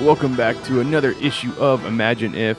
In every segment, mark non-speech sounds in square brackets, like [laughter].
Welcome back to another issue of Imagine If.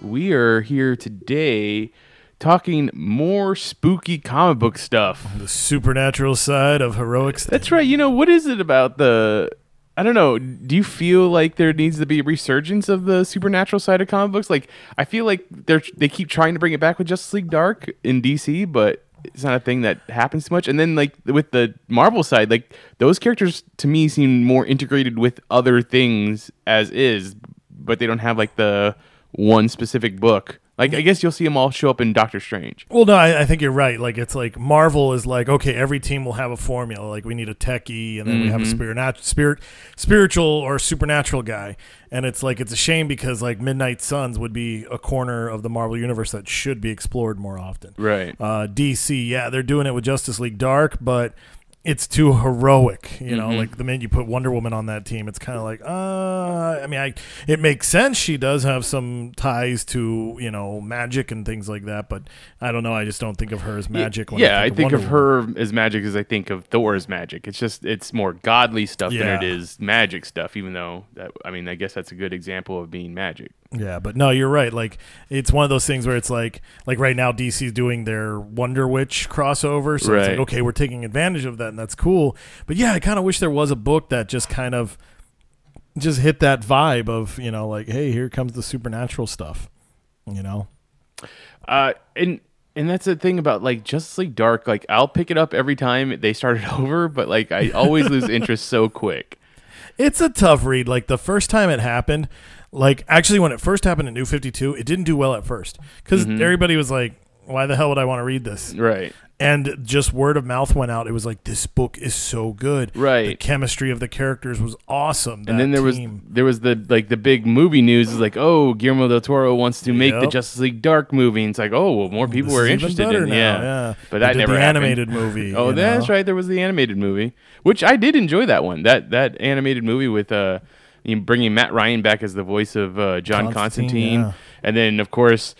We are here today talking more spooky comic book stuff. The supernatural side of heroics. That's right. You know, what is it about the I don't know. Do you feel like there needs to be a resurgence of the supernatural side of comic books? Like I feel like they're they keep trying to bring it back with Justice League Dark in DC, but it's not a thing that happens too much. And then like with the Marvel side, like those characters to me seem more integrated with other things as is, but they don't have like the one specific book. Like I guess you'll see them all show up in Doctor Strange. Well, no, I, I think you're right. Like it's like Marvel is like okay, every team will have a formula. Like we need a techie, and then we have a spirit, spirit, spiritual or supernatural guy. And it's like it's a shame because like Midnight Suns would be a corner of the Marvel universe that should be explored more often. Right. Uh, DC, yeah, they're doing it with Justice League Dark, but it's too heroic. You know, like the minute you put Wonder Woman on that team, it's kind of like, uh, I mean, I it makes sense. She does have some ties to you know magic and things like that, but I don't know. I just don't think of her as magic. Yeah, I I think, think of Woman. her as magic as I think of Thor's magic. It's just it's more godly stuff Yeah. than it is magic stuff. Even though that, I mean, I guess that's a good example of being magic. Yeah, but no, you're right. Like it's one of those things where it's like like right now DC's doing their Wonder Witch crossover, so it's like okay, we're taking advantage of that and that's cool. But yeah, I kind of wish there was a book that just kind of just hit that vibe of, you know, like hey, here comes the supernatural stuff. You know? Uh, and and that's the thing about like Justice League Dark. Like I'll pick it up every time they start it [laughs] over, but like I always lose interest so quick. It's a tough read. Like the first time it happened, like actually when it first happened in New 52, it didn't do well at first cuz Mm-hmm. everybody was like why the hell would I want to read this? Right. And just word of mouth went out. It was like this book is so good. Right. The chemistry of the characters was awesome. And then there was there was the like the big movie news is like oh Guillermo del Toro wants to make the Justice League Dark movie. And it's like oh well more people This were interested in now, yeah. yeah. but that never the happened. animated [laughs] movie, oh that's know? right there was the animated movie which I did enjoy that one that that animated movie with uh bringing Matt Ryan back as the voice of uh, John Constantine, Constantine, yeah. and then of course.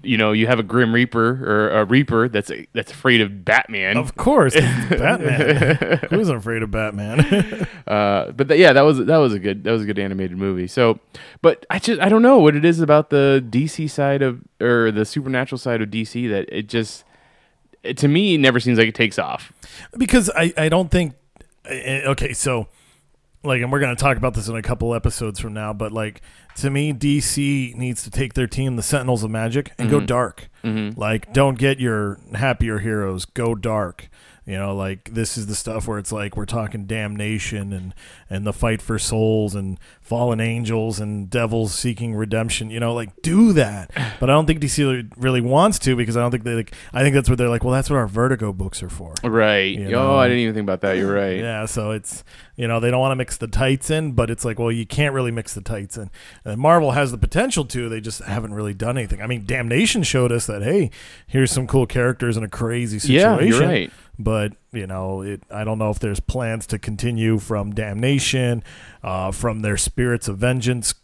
You know, you have a Grim Reaper or a Reaper that's that's afraid of Batman. Of course, [laughs] Batman. Who's afraid of Batman? [laughs] Uh, but th- yeah, that was that was a good that was a good animated movie. So, but I just I don't know what it is about the DC side of or the supernatural side of DC that it just it, to me never seems like it takes off. because I, I don't think okay so like and we're going to talk about this in a couple episodes from now but like to me dc needs to take their team the sentinels of magic and go mm-hmm. dark. Mm-hmm. Like don't get your happier heroes. Go dark you know like this is the stuff where it's like we're talking damnation and and the fight for souls and fallen angels and devils seeking redemption you know like do that [sighs] but i don't think dc really wants to because i don't think they like i think that's what they're like well that's what our vertigo books are for Right. You oh. I didn't even think about that. You're [laughs] right. yeah, so it's you know they don't want to mix the tights in, but it's like well you can't really mix the tights in. And Marvel has the potential to, they just haven't really done anything. I mean, Damnation showed us that hey, here's some cool characters in a crazy situation. Yeah, you're right. But you know, it I don't know if there's plans to continue from Damnation, uh, from their Spirits of Vengeance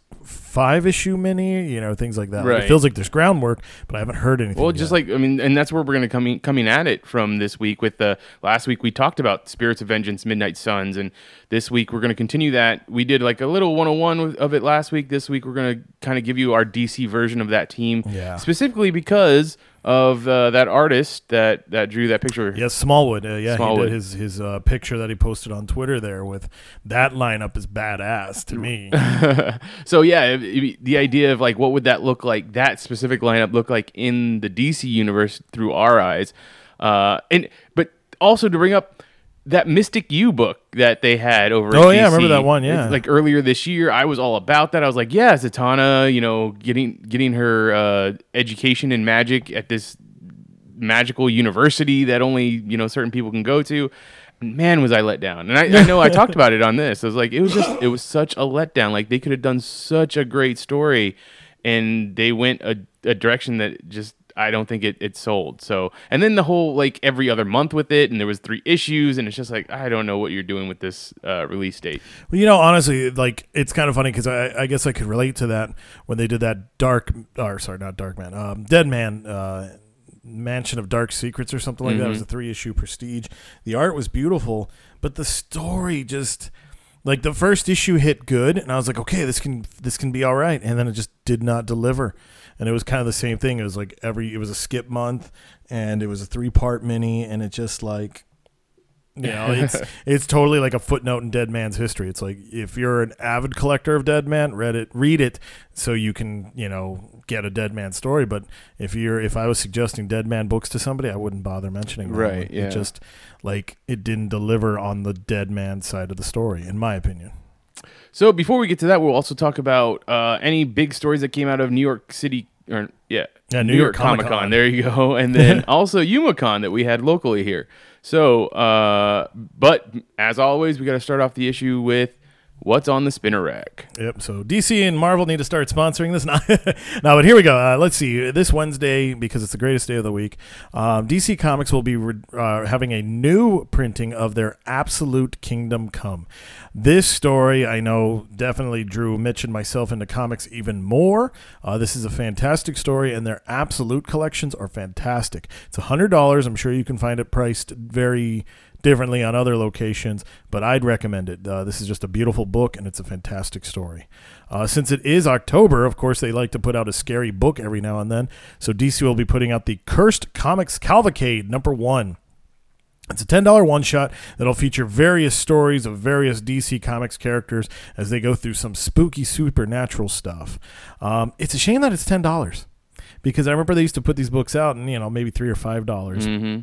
five issue mini, you know, things like that. Like, Right. it feels like there's groundwork, but I haven't heard anything. Well, just yet. like I mean, and that's where we're going to coming coming at it from this week. With the last week we talked about Spirits of Vengeance, Midnight Suns, and this week we're going to continue that. We did like a little 101 of it last week. This week we're going to kind of give you our DC version of that team, Yeah. specifically because of uh, that artist that that drew that picture. Yes, Smallwood. Uh, yeah, he did his his uh, picture that he posted on Twitter there with that lineup is badass to me. [laughs] So yeah, the idea of like what would that look like? That specific lineup look like in the DC universe through our eyes, uh, and but also to bring up that Mystic U book that they had over. at Oh, yeah, I remember that one, yeah. Like earlier this year, I was all about that. I was like, yeah, Zatanna, you know, getting getting her uh, education in magic at this magical university that only you know certain people can go to. Man, was I let down, and I, I know I talked about it on this. I was like, it was just it was such a letdown. Like they could have done such a great story, and they went a, a direction that just I don't think it, it sold. So, and then the whole like every other month with it, and there was three issues, and it's just like I don't know what you're doing with this uh, release date. Well, you know, honestly, like it's kind of funny because I, I guess I could relate to that when they did that dark, or sorry, not Dark Man, um, Dead Man. Uh, Mansion of Dark Secrets or something like that. It was mm-hmm. a three issue prestige. The art was beautiful, but the story just like the first issue hit good and I was like, okay, this can this can be all right. And then it just did not deliver. And it was kind of the same thing. It was like every it was a skip month and it was a three part mini and it just like you know, it's [laughs] it's totally like a footnote in Dead Man's history. It's like if you're an avid collector of Dead Man, read it, read it, so you can you know get a Dead Man story. But if you're if I was suggesting Dead Man books to somebody, I wouldn't bother mentioning that Right, one. yeah. It just like it didn't deliver on the Dead Man side of the story, in my opinion. So before we get to that, we'll also talk about uh, any big stories that came out of New York City or yeah, Yeah, New York Comic-Con. There you go, and then [laughs] also YumaCon that we had locally here. So, uh, but as always, we got to start off the issue with what's on the spinner rack. Yep. So DC and Marvel need to start sponsoring this [laughs] now. no, but here we go. Uh, let's see. This Wednesday, because it's the greatest day of the week, um, DC Comics will be re- uh, having a new printing of their Absolute Kingdom Come. This story, I know, definitely drew Mitch and myself into comics even more. Uh, this is a fantastic story, and their Absolute collections are fantastic. It's hundred dollars. I'm sure you can find it priced very differently on other locations, but I'd recommend it. Uh, this is just a beautiful book, and it's a fantastic story. Uh, since it is October, of course, they like to put out a scary book every now and then. So DC will be putting out the Cursed Comics Cavalcade number one. It's a $10 one shot that'll feature various stories of various DC Comics characters as they go through some spooky supernatural stuff. Um, it's a shame that it's $10 because I remember they used to put these books out and, you know, maybe 3 or 5. dollars Mm-hmm.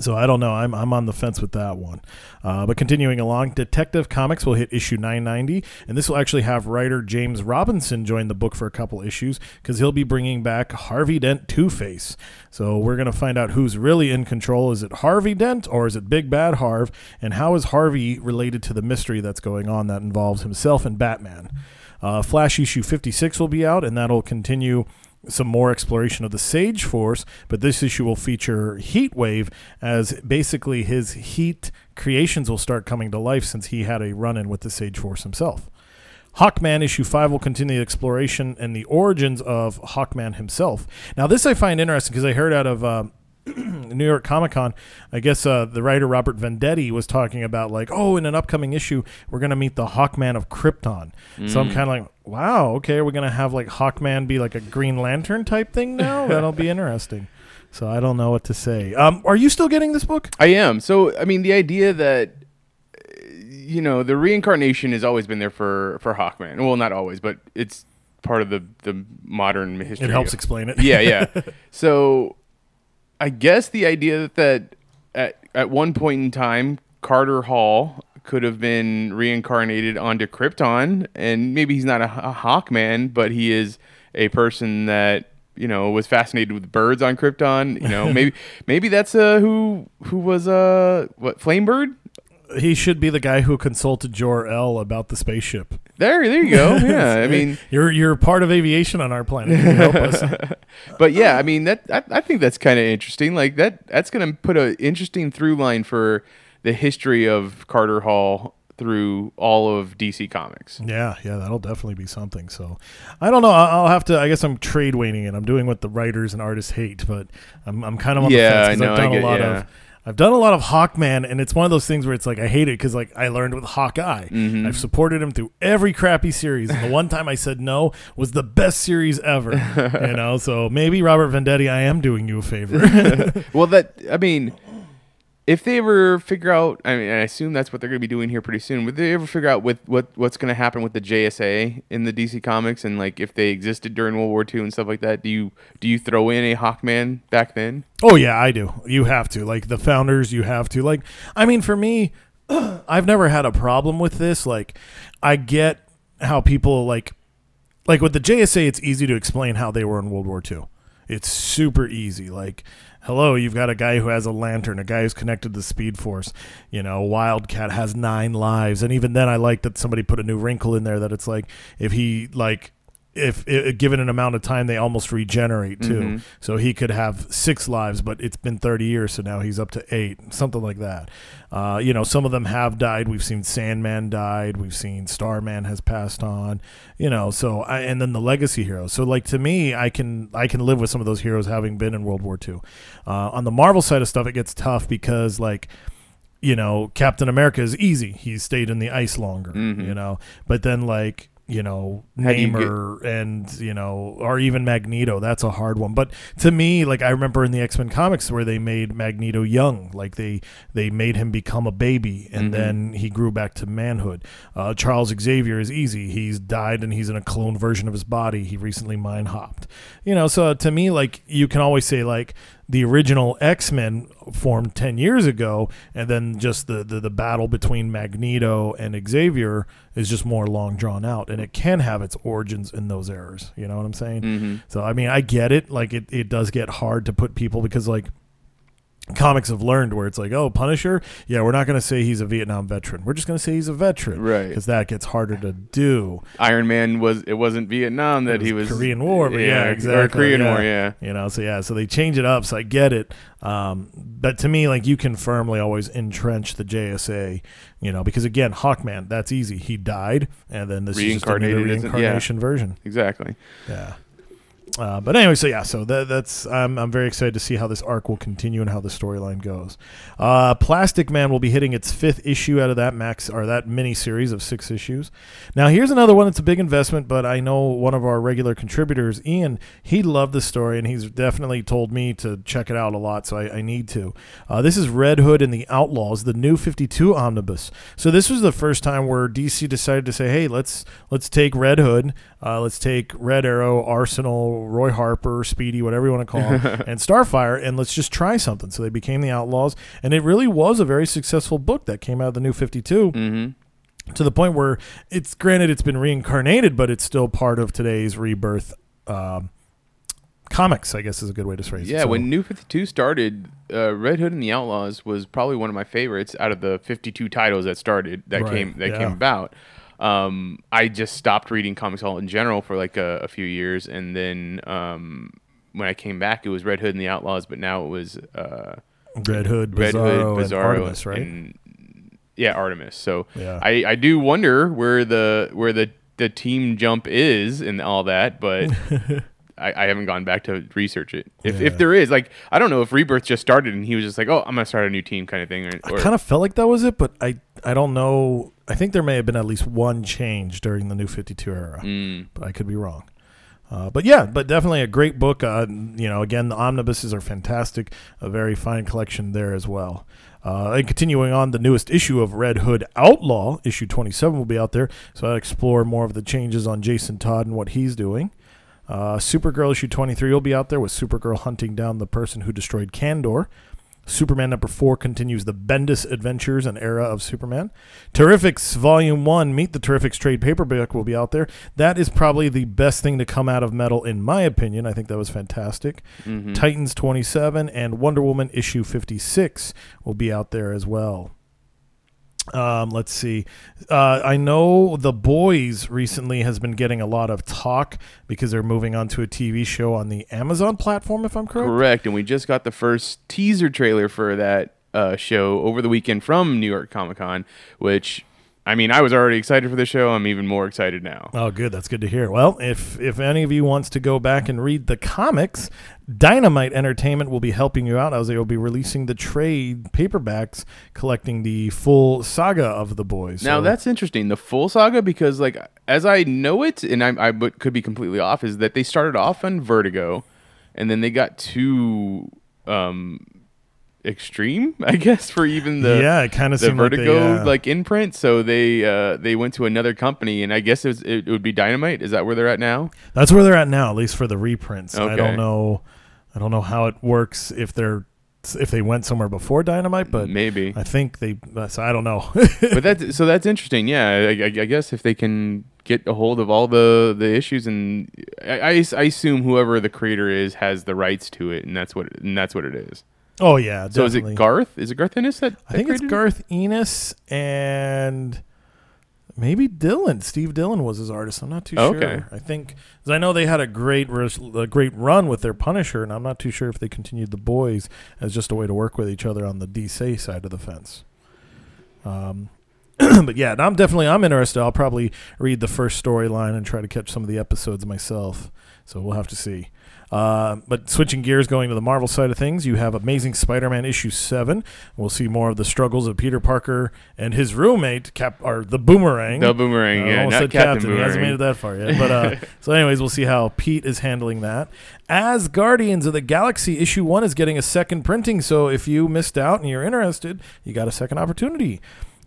So I don't know. I'm I'm on the fence with that one. Uh, but continuing along, Detective Comics will hit issue 990, and this will actually have writer James Robinson join the book for a couple issues because he'll be bringing back Harvey Dent Two Face. So we're gonna find out who's really in control. Is it Harvey Dent or is it Big Bad Harv? And how is Harvey related to the mystery that's going on that involves himself and Batman? Uh, Flash issue 56 will be out, and that'll continue some more exploration of the Sage Force, but this issue will feature Heat Wave as basically his heat creations will start coming to life since he had a run in with the Sage Force himself. Hawkman issue 5 will continue the exploration and the origins of Hawkman himself. Now, this I find interesting because I heard out of. Uh, [clears throat] New York Comic Con, I guess uh, the writer Robert Venditti was talking about like, oh, in an upcoming issue, we're gonna meet the Hawkman of Krypton. So I'm kind of like, wow, okay, we're gonna have like Hawkman be like a Green Lantern type thing now. [laughs] That'll be interesting. So I don't know what to say. Um, are you still getting this book? I am. So, I mean, the idea that you know the reincarnation has always been there for for Hawkman. Well, not always, but it's part of the the modern history. It helps explain it. yeah, yeah. [laughs] So, I guess the idea that at at one point in time, Carter Hall could have been reincarnated onto Krypton, and maybe he's not a, a Hawkman, but he is a person that you know was fascinated with birds on Krypton. You know, [laughs] maybe maybe that's uh who who was uh what Flamebird. He should be the guy who consulted Jor El about the spaceship. There, there you go. [laughs] Yeah, I mean, You're you're part of aviation on our planet. Help us? [laughs] but yeah, I mean that I, I think that's kind of interesting. Like that that's going to put an interesting through line for the history of Carter Hall through all of DC Comics. Yeah, yeah, that'll definitely be something. So, I don't know. I- I'll have to. I guess I'm trade waiting it. I'm doing what the writers and artists hate, but I'm, I'm kind of on Yeah, the fence I 'cause know, I've I done get- a lot yeah. of. I've done a lot of Hawkman, and it's one of those things where it's like I hate it because like I learned with Hawkeye. Mm-hmm. I've supported him through every crappy series, and the one time I said no was the best series ever. [laughs] you know, so maybe Robert Venditti, I am doing you a favor. [laughs] Well, that I mean, if they ever figure out, I mean, I assume that's what they're going to be doing here pretty soon. Would they ever figure out with what what's going to happen with the JSA in the DC Comics and like if they existed during World War II and stuff like that? Do you do you throw in a Hawkman back then? Oh yeah, I do. You have to. Like the founders, you have to. Like I mean for me, [clears throat] I've never had a problem with this. Like I get how people like like with the JSA it's easy to explain how they were in World War II. It's super easy. Like, hello, you've got a guy who has a lantern, a guy who's connected to Speed Force. You know, Wildcat has nine lives, and even then, I like that somebody put a new wrinkle in there that it's like if he like if, if given an amount of time they almost regenerate too. Mm-hmm. so he could have six lives but it's been 30 years so now he's up to eight something like that. Uh, you know some of them have died. We've seen sandman died. We've seen starman has passed on you know so I, and then the legacy heroes. So like to me i can i can live with some of those heroes having been in world war ii uh, on the marvel side of stuff it gets tough because like you know, Captain America is easy. He stayed in the ice longer, you know. But then like, you know, do you get- and, you know, or even Magneto, that's a hard one. But to me, like I remember in the X-Men comics where they made Magneto young, like they they made him become a baby and Mm-hmm. then he grew back to manhood. Uh, Charles Xavier is easy. He's died and he's in a clone version of his body. He recently mind hopped. You know, so to me like you can always say like the original X-Men formed 10 years ago and then just the, the, the battle between Magneto and Xavier is just more long drawn out and it can have its origins in those errors. You know what I'm saying? Mm-hmm. So, I mean, I get it. Like it, it does get hard to put people because like comics have learned where it's like, oh, Punisher, yeah, we're not going to say he's a Vietnam veteran. We're just going to say he's a veteran. Right. Because that gets harder to do. Iron Man was it wasn't Vietnam that It he was was Korean War, but yeah, exactly. Or Korean yeah. War, yeah. You know, so yeah, so they change it up, so I get it. Um, but to me, like you can firmly always entrench the JSA, you know, because again, Hawkman, that's easy. He died, and then this is just another Reincarnated, isn't- yeah. reincarnation version. Exactly. Yeah. Uh, but anyway, so yeah, so that, that's I'm, I'm very excited to see how this arc will continue and how the storyline goes. Uh, Plastic Man will be hitting its fifth issue out of that max or that mini series of six issues. Now here's another one. that's a big investment, but I know one of our regular contributors, Ian, he loved the story and he's definitely told me to check it out a lot, so I, I need to. Uh, this is Red Hood and the Outlaws, the new 52 omnibus. So this was the first time where DC decided to say, hey, let's let's take Red Hood, uh, let's take Red Arrow, Arsenal, Roy Harper, Speedy, whatever you want to call him, [laughs] and Starfire, and let's just try something. So they became the Outlaws, and it really was a very successful book that came out of the New Fifty Two. Mm-hmm. To the point where it's granted it's been reincarnated, but it's still part of today's rebirth um, comics. I guess is a good way to phrase it. Yeah, So- when New 52 started, uh, Red Hood and the Outlaws was probably one of my favorites out of the 52 titles that started that Right, came that yeah. came about. Um, I just stopped reading comics all in general for like a, a few years, and then um, when I came back, it was Red Hood and the Outlaws, but now it was uh, Red Hood, Red Bizarro, Hood, and Bizarro, Artemis, right? and- yeah, Artemis. So Yeah. I, I do wonder where the where the the team jump is and all that, but [laughs] I, I haven't gone back to research it. If Yeah. if there is, like, I don't know if Rebirth just started and he was just like, oh, I'm gonna start a new team kind of thing, or, I kind of felt like that was it, but I I don't know. I think there may have been at least one change during the New Fifty Two era, Mm. but I could be wrong. Uh, but yeah, but definitely a great book. Uh, you know, again, the omnibuses are fantastic. A very fine collection there as well. Uh, and continuing on, the newest issue of Red Hood Outlaw, issue 27, will be out there. So I'll explore more of the changes on Jason Todd and what he's doing. Uh, Supergirl issue 23 will be out there with Supergirl hunting down the person who destroyed Kandor. Superman number four continues the Bendis adventures and era of Superman. Terrifics Volume One, Meet the Terrifics trade paperback will be out there. That is probably the best thing to come out of Metal, in my opinion. I think that was fantastic. Mm-hmm. Titans 27 and Wonder Woman issue 56 will be out there as well. Um, let's see. Uh, I know the boys recently has been getting a lot of talk because they're moving on to a TV show on the Amazon platform. If I'm correct, correct. And we just got the first teaser trailer for that uh, show over the weekend from New York Comic Con, which I mean, I was already excited for the show. I'm even more excited now. Oh, good. That's good to hear. Well, if if any of you wants to go back and read the comics, Dynamite Entertainment will be helping you out as they will be releasing the trade paperbacks collecting the full saga of the boys. Now So- that's interesting, the full saga, because like as I know it, and I, I but could be completely off, is that they started off on Vertigo, and then they got too um, extreme, [laughs] I guess, for even the yeah, it kind of the seemed like they, Vertigo uh, like imprint. So they uh, they went to another company, and I guess it, was, it would be Dynamite. Is that where they're at now? That's where they're at now, at least for the reprints. I don't know. I don't know how it works if they're if they went somewhere before Dynamite, but Maybe, I think they. uh, So I don't know. but [laughs] that's so that's interesting. Yeah, I, I, I guess if they can get a hold of all the the issues, and I, I, I assume whoever the creator is has the rights to it, and that's what and that's what it is. Oh yeah, So is it Garth? Is it Garth Ennis that? I think it's? Garth Ennis and maybe Dillon. Steve Dillon was his artist. I'm not too Oh, sure. okay. I think 'cause I know they had a great a great run with their Punisher, and I'm not too sure if they continued the boys as just a way to work with each other on the DC side of the fence. Um, [clears throat] but yeah, I'm definitely I'm interested. I'll probably read the first storyline and try to catch some of the episodes myself. So we'll have to see. Uh, but switching gears, going to the Marvel side of things, you have Amazing Spider-Man issue seven. We'll see more of the struggles of Peter Parker and his roommate, Cap, or the Boomerang. The boomerang, I yeah, not said Captain, Captain. He hasn't made it that far yet. But uh, [laughs] so, anyways, we'll see how Pete is handling that. As Guardians of the Galaxy issue one is getting a second printing, so if you missed out and you're interested, you got a second opportunity.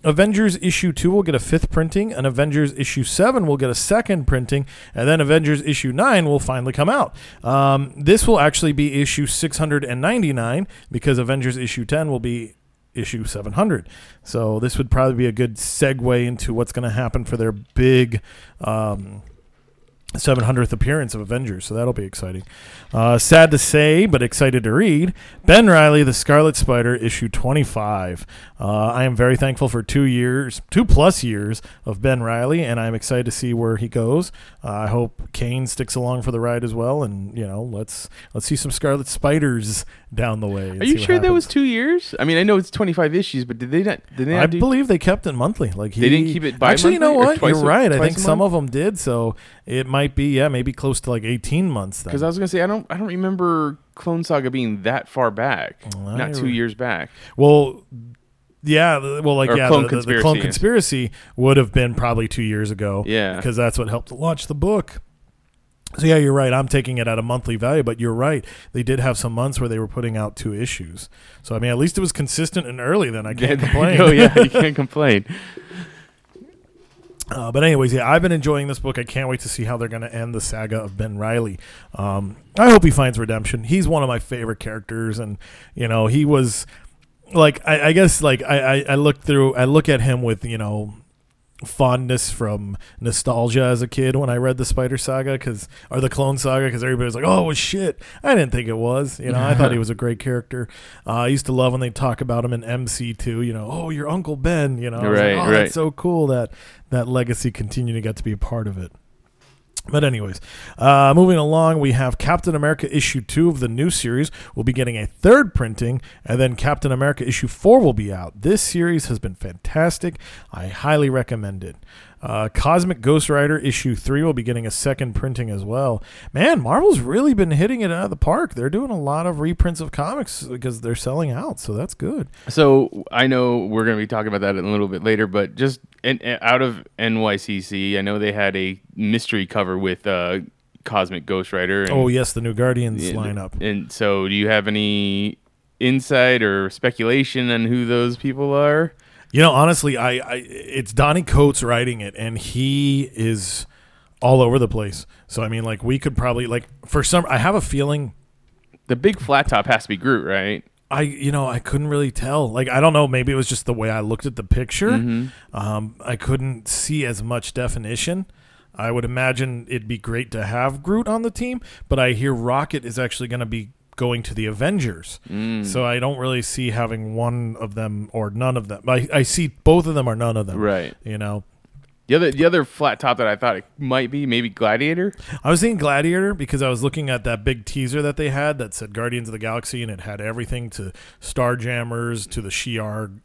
Avengers issue 2 will get a fifth printing, and Avengers issue 7 will get a second printing, and then Avengers issue 9 will finally come out. Um, this will actually be issue 699 because Avengers issue 10 will be issue 700. So this would probably be a good segue into what's going to happen for their big. Um, 700th appearance of Avengers, so that'll be exciting. Uh, sad to say, but excited to read. Ben Reilly, The Scarlet Spider, issue 25. Uh, I am very thankful for two years, two plus years of Ben Reilly, and I'm excited to see where he goes. Uh, I hope Kane sticks along for the ride as well, and you know, let's let's see some Scarlet Spiders down the way. Are you sure that was two years? I mean, I know it's 25 issues, but did they not? Did they not I do? believe they kept it monthly. Like he, They didn't keep it Actually, you know what? You're right. I think some of them did. So it might be, yeah, maybe close to like 18 months. Then. Because I was gonna say I don't I don't remember Clone Saga being that far back, Well, not 2 you're- years back. Well, yeah, well, like Or yeah, Clone the, the- the clone conspiracy would have been probably two years ago. Yeah. because that's what helped launch the book. So yeah, you're right. I'm taking it at a monthly value, but you're right. They did have some months where they were putting out two issues. So I mean, at least it was consistent and early. Then I can't [laughs] complain. oh yeah, you [laughs] can't complain. Uh, but anyways, yeah, I've been enjoying this book. I can't wait to see how they're going to end the saga of Ben Reilly. Um, I hope he finds redemption. He's one of my favorite characters, and you know, he was like, I, I guess, like I, I, I look through, I look at him with you know fondness from nostalgia as a kid when I read the Spider Saga because or the Clone Saga because everybody was like, "Oh, it was shit." I didn't think it was. You know, I thought he [laughs] was a great character. Uh, I used to love when they talk about him in MC2. You know, oh, your Uncle Ben. You know, Right, like, oh, right. that's so cool that that legacy continued to get to be a part of it. But anyways, uh, moving along, we have Captain America issue two of the new series. will be getting a third printing, and then Captain America issue four will be out. This series has been fantastic. I highly recommend it. Uh, Cosmic Ghost Rider issue three will be getting a second printing as well. Man, Marvel's really been hitting it out of the park. They're doing a lot of reprints of comics because they're selling out, so that's good. So I know we're going to be talking about that in a little bit later, but just in, out of NYCC, I know they had a mystery cover with uh, Cosmic Ghost Rider. And, Oh yes, the new Guardians and- lineup. And so, do you have any insight or speculation on who those people are? You know, honestly, I, I it's Donny Cates writing it, and he is all over the place. So I mean, like we could probably like for some. I have a feeling. The big flat top has to be Groot, right? I you know I couldn't really tell. Like I don't know. Maybe it was just the way I looked at the picture. Um, I couldn't see as much definition. I would imagine it'd be great to have Groot on the team, but I hear Rocket is actually going to be going to the Avengers. Mm. So I don't really see having one of them or none of them. I, I see both of them or none of them. Right. You know. The other, the other flat top that I thought it might be maybe Gladiator. I was thinking Gladiator because I was looking at that big teaser that they had that said Guardians of the Galaxy and it had everything to Starjammers to the Shi'ar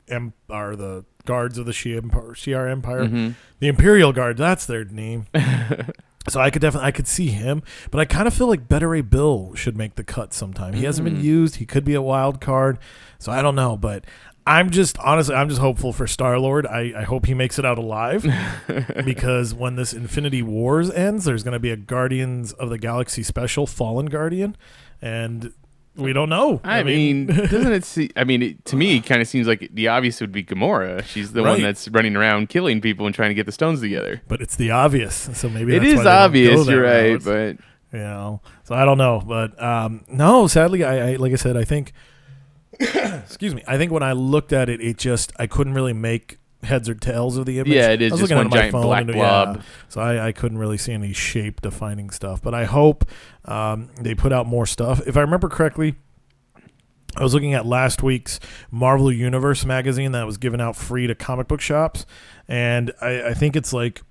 or the guards of the Shi Empire, Shi'ar Empire, mm-hmm. the Imperial Guard. That's their name. [laughs] so I could definitely I could see him, but I kind of feel like Beta Ray Bill should make the cut sometime. He hasn't been mm-hmm. used. He could be a wild card, so I don't know, but. I'm just honestly, I'm just hopeful for Star Lord. I, I hope he makes it out alive [laughs] because when this Infinity Wars ends, there's going to be a Guardians of the Galaxy special, Fallen Guardian, and we don't know. I, mean, [laughs] doesn't it see? I mean, it, to me, it kind of seems like the obvious would be Gamora. She's the Right. one that's running around killing people and trying to get the stones together. but it's the obvious, so maybe It is obvious, you're right, but you know. So I don't know, but um, no. Sadly, I, I like I said, I think. [coughs] excuse me. I think when I looked at it, it just I couldn't really make heads or tails of the image. Yeah, it is I was just looking one at my giant phone black and- blob. yeah, so I, I couldn't really see any shape defining stuff. But I hope um, they put out more stuff. If I remember correctly, I was looking at last week's Marvel Universe magazine that was given out free to comic book shops, and I, I think it's like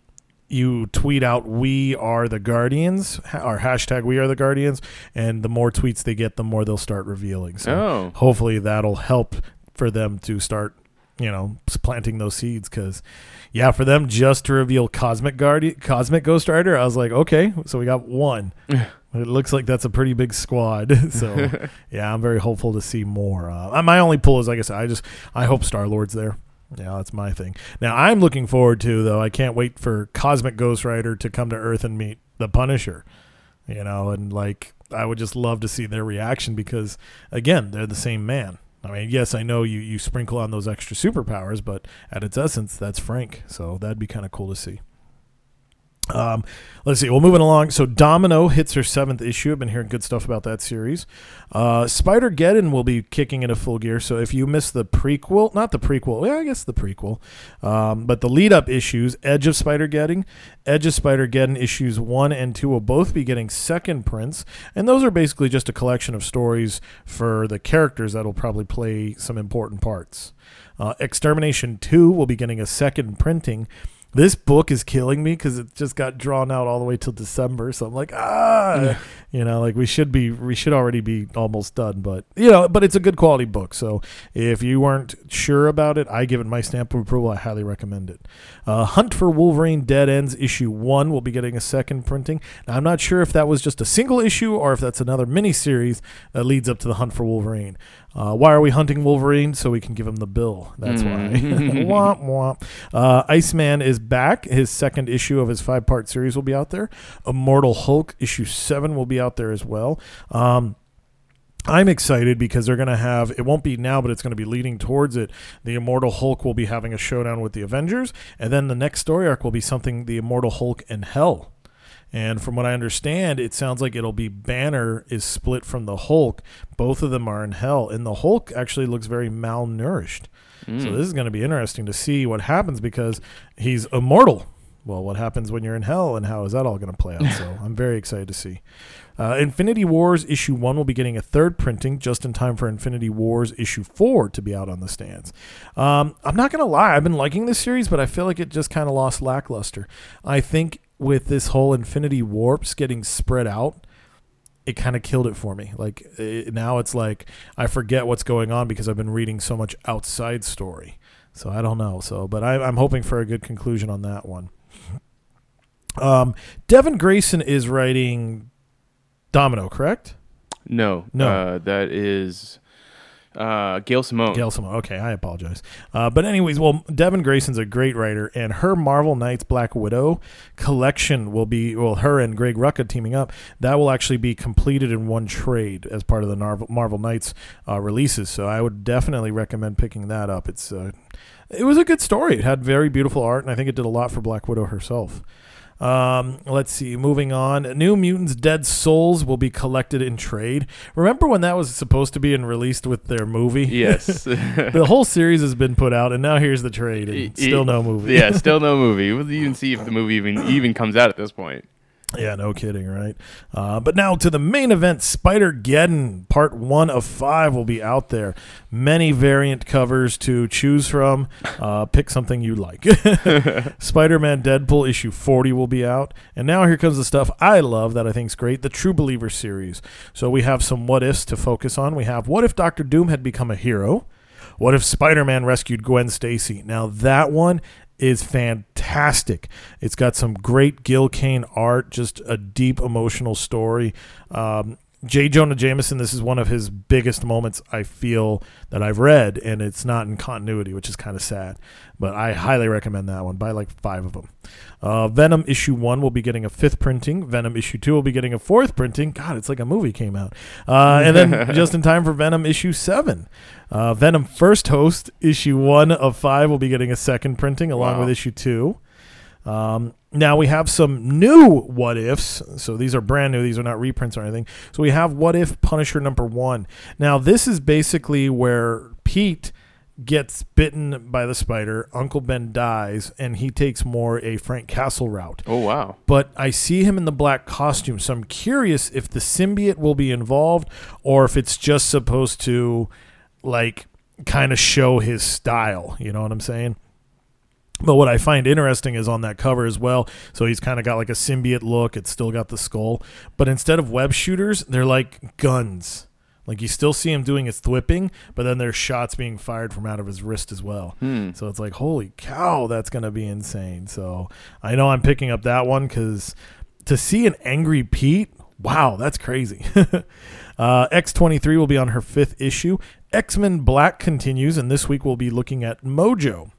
you tweet out "We are the Guardians" or hashtag "We are the Guardians," and the more tweets they get, the more they'll start revealing. So Oh. hopefully that'll help for them to start, you know, planting those seeds. Because yeah, for them just to reveal Cosmic Guardian, Cosmic Ghost Rider, I was like, okay, so we got one. [laughs] It looks like that's a pretty big squad. [laughs] so [laughs] yeah, I'm very hopeful to see more. Uh, my only pull is, like I said, I just I hope Star Lord's there. Yeah, that's my thing. Now I'm looking forward to though. I can't wait for Cosmic Ghost Rider to come to Earth and meet the Punisher. You know, and like I would just love to see their reaction because again, they're the same man. I mean, yes, I know you you sprinkle on those extra superpowers, but at its essence, that's Frank. So that'd be kind of cool to see. Um, let's see. Well, moving along. So Domino hits her seventh issue. I've been hearing good stuff about that series. Uh, Spider Geddon will be kicking into full gear. So if you missed the prequel, not the prequel, yeah, I guess the prequel, um, but the lead up issues, Edge of Spider Geddon, Edge of Spider Geddon issues one and two will both be getting second prints, and those are basically just a collection of stories for the characters that'll probably play some important parts. Uh, Extermination 2 will be getting a second printing. This book is killing me because it just got drawn out all the way till December. So I'm like, ah, you know, like we should be, we should already be almost done. But you know, but it's a good quality book. So if you weren't sure about it, I give it my stamp of approval. I highly recommend it. Uh, Hunt for Wolverine Dead Ends issue one will be getting a second printing. Now I'm not sure if that was just a single issue or if that's another mini series that leads up to the Hunt for Wolverine. Uh, why are we hunting Wolverine? So we can give him the bill. That's why. [laughs] [laughs] womp womp. Uh, Iceman is back. His second issue of his five part series will be out there. Immortal Hulk issue seven will be out there as well. Um, I'm excited because they're going to have it won't be now, but it's going to be leading towards it. The Immortal Hulk will be having a showdown with the Avengers, and then the next story arc will be something the Immortal Hulk and Hell. And from what I understand, it sounds like it'll be Banner is split from the Hulk. Both of them are in hell, and the Hulk actually looks very malnourished. So this is going to be interesting to see what happens because he's immortal. Well, what happens when you're in hell, and how is that all going to play out? So [laughs] I'm very excited to see. Uh, Infinity Wars issue one will be getting a third printing just in time for Infinity Wars issue four to be out on the stands. Um, I'm not going to lie, I've been liking this series, but I feel like it just kind of lost lackluster. I think with this whole Infinity Warps getting spread out, it kind of killed it for me. Like it, now it's like I forget what's going on because I've been reading so much outside story. So I don't know. So, but I, I'm hoping for a good conclusion on that one. Um, Devin Grayson is writing Domino, correct? No, No. Uh, that is uh, Gail Simone. Gail Simone. Okay, I apologize. Uh, but anyways, well, Devin Grayson's a great writer, and her Marvel Knights Black Widow collection will be well, her and Greg Rucka teaming up. That will actually be completed in one trade as part of the Marvel, Marvel Knights uh, releases. So I would definitely recommend picking that up. It's uh, it was a good story. It had very beautiful art, and I think it did a lot for Black Widow herself. Um, let's see. Moving on. New Mutants Dead Souls will be collected in trade. Remember when that was supposed to be and released with their movie? Yes. [laughs] [laughs] the whole series has been put out, and now here's the trade, and E- still no movie. yeah, still [laughs] no movie. We'll even see if the movie even even comes out at this point. Yeah, no kidding, right? Uh, but now to the main event Spider Geddon, part one of five will be out there. Many variant covers to choose from. Uh, pick something you like. [laughs] Spider Man Deadpool issue 40 will be out. And now here comes the stuff I love that I think is great the True Believer series. So we have some what ifs to focus on. We have what if Doctor Doom had become a hero? What if Spider Man rescued Gwen Stacy? Now, that one is fantastic. It's got some great Gil Kane art, just a deep emotional story. Um, J. Jonah Jameson, this is one of his biggest moments I feel that I've read, and it's not in continuity, which is kind of sad. But I highly recommend that one. Buy like five of them. Uh, Venom issue one will be getting a fifth printing. Venom issue two will be getting a fourth printing. God, it's like a movie came out. Uh, [laughs] and then just in time for Venom issue seven. Uh, Venom first host issue one of five will be getting a second printing along Wow. with issue two. Um, now we have some new what ifs. So these are brand new. These are not reprints or anything. So we have what if Punisher number one. Now this is basically where Pete gets bitten by the spider. Uncle Ben dies, and he takes more a Frank Castle route. Oh wow. But I see him in the black costume, so I'm curious if the symbiote will be involved or if it's just supposed to, like, kind of show his style. You know what I'm saying? But what I find interesting is on that cover as well. So he's kind of got like a symbiote look. It's still got the skull, but instead of web shooters, they're like guns. Like you still see him doing his thwipping, but then there's shots being fired from out of his wrist as well. So it's like, holy cow, that's gonna be insane. So I know I'm picking up that one because to see an angry Pete, wow, that's crazy. [laughs] uh, X23 will be on her fifth issue. X Men Black continues, and this week we'll be looking at Mojo.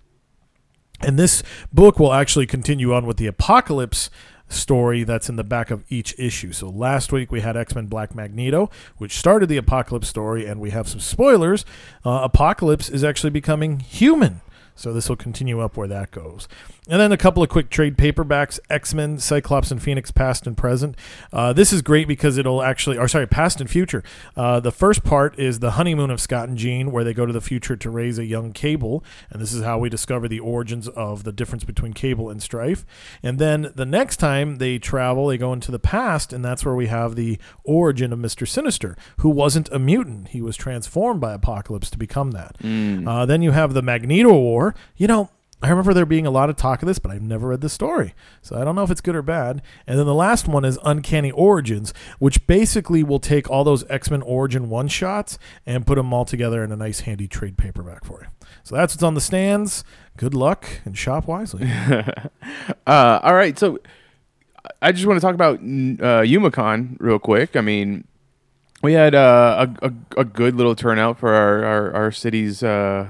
And this book will actually continue on with the Apocalypse story that's in the back of each issue. So last week we had X Men Black Magneto, which started the Apocalypse story, and we have some spoilers. Uh, Apocalypse is actually becoming human. So this will continue up where that goes. And then a couple of quick trade paperbacks X Men, Cyclops, and Phoenix, past and present. Uh, this is great because it'll actually, or sorry, past and future. Uh, the first part is the honeymoon of Scott and Jean, where they go to the future to raise a young Cable. And this is how we discover the origins of the difference between Cable and Strife. And then the next time they travel, they go into the past, and that's where we have the origin of Mr. Sinister, who wasn't a mutant. He was transformed by Apocalypse to become that. Uh, then you have the Magneto War. You know, I remember there being a lot of talk of this, but I've never read the story. So I don't know if it's good or bad. And then the last one is Uncanny Origins, which basically will take all those X Men Origin one shots and put them all together in a nice, handy trade paperback for you. So that's what's on the stands. Good luck and shop wisely. [laughs] Uh, all right, so I just want to talk about uh, Yumacon real quick. I mean, we had uh, a, a a good little turnout for our our, our city's uh,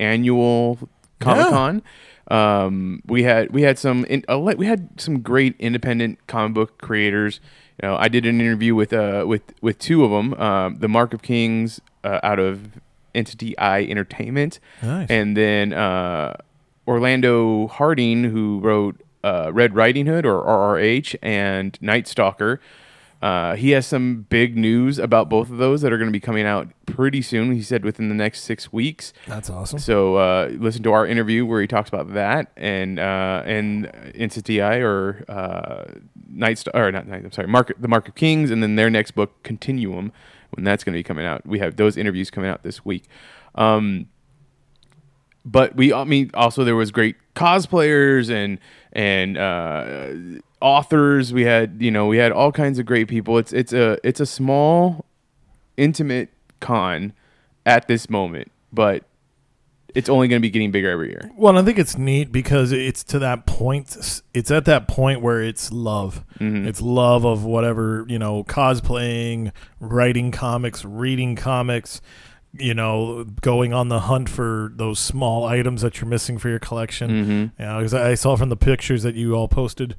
annual Comic Con. Um, we had we had some in, uh, we had some great independent comic book creators. You know, I did an interview with uh with with two of them, um, the Mark of Kings uh, out of Entity Eye Entertainment, Nice. and then uh, Orlando Harding, who wrote uh, Red Riding Hood or RRH and Night Stalker. Uh, he has some big news about both of those that are going to be coming out pretty soon. He said within the next six weeks. That's awesome. So uh, listen to our interview where he talks about that and uh, and Eye or uh, Night Star or not Night. I'm sorry, Mark the Mark of Kings, and then their next book Continuum when that's going to be coming out. We have those interviews coming out this week. Um, but we I mean also there was great cosplayers and and uh, authors we had you know we had all kinds of great people it's it's a it's a small intimate con at this moment but it's only going to be getting bigger every year Well, I think it's neat because it's to that point. It's at that point where it's love. It's love of whatever you know, cosplaying, writing comics, reading comics. You know, going on the hunt for those small items that you're missing for your collection. Mm-hmm. You know, 'cause I saw from the pictures that you all posted.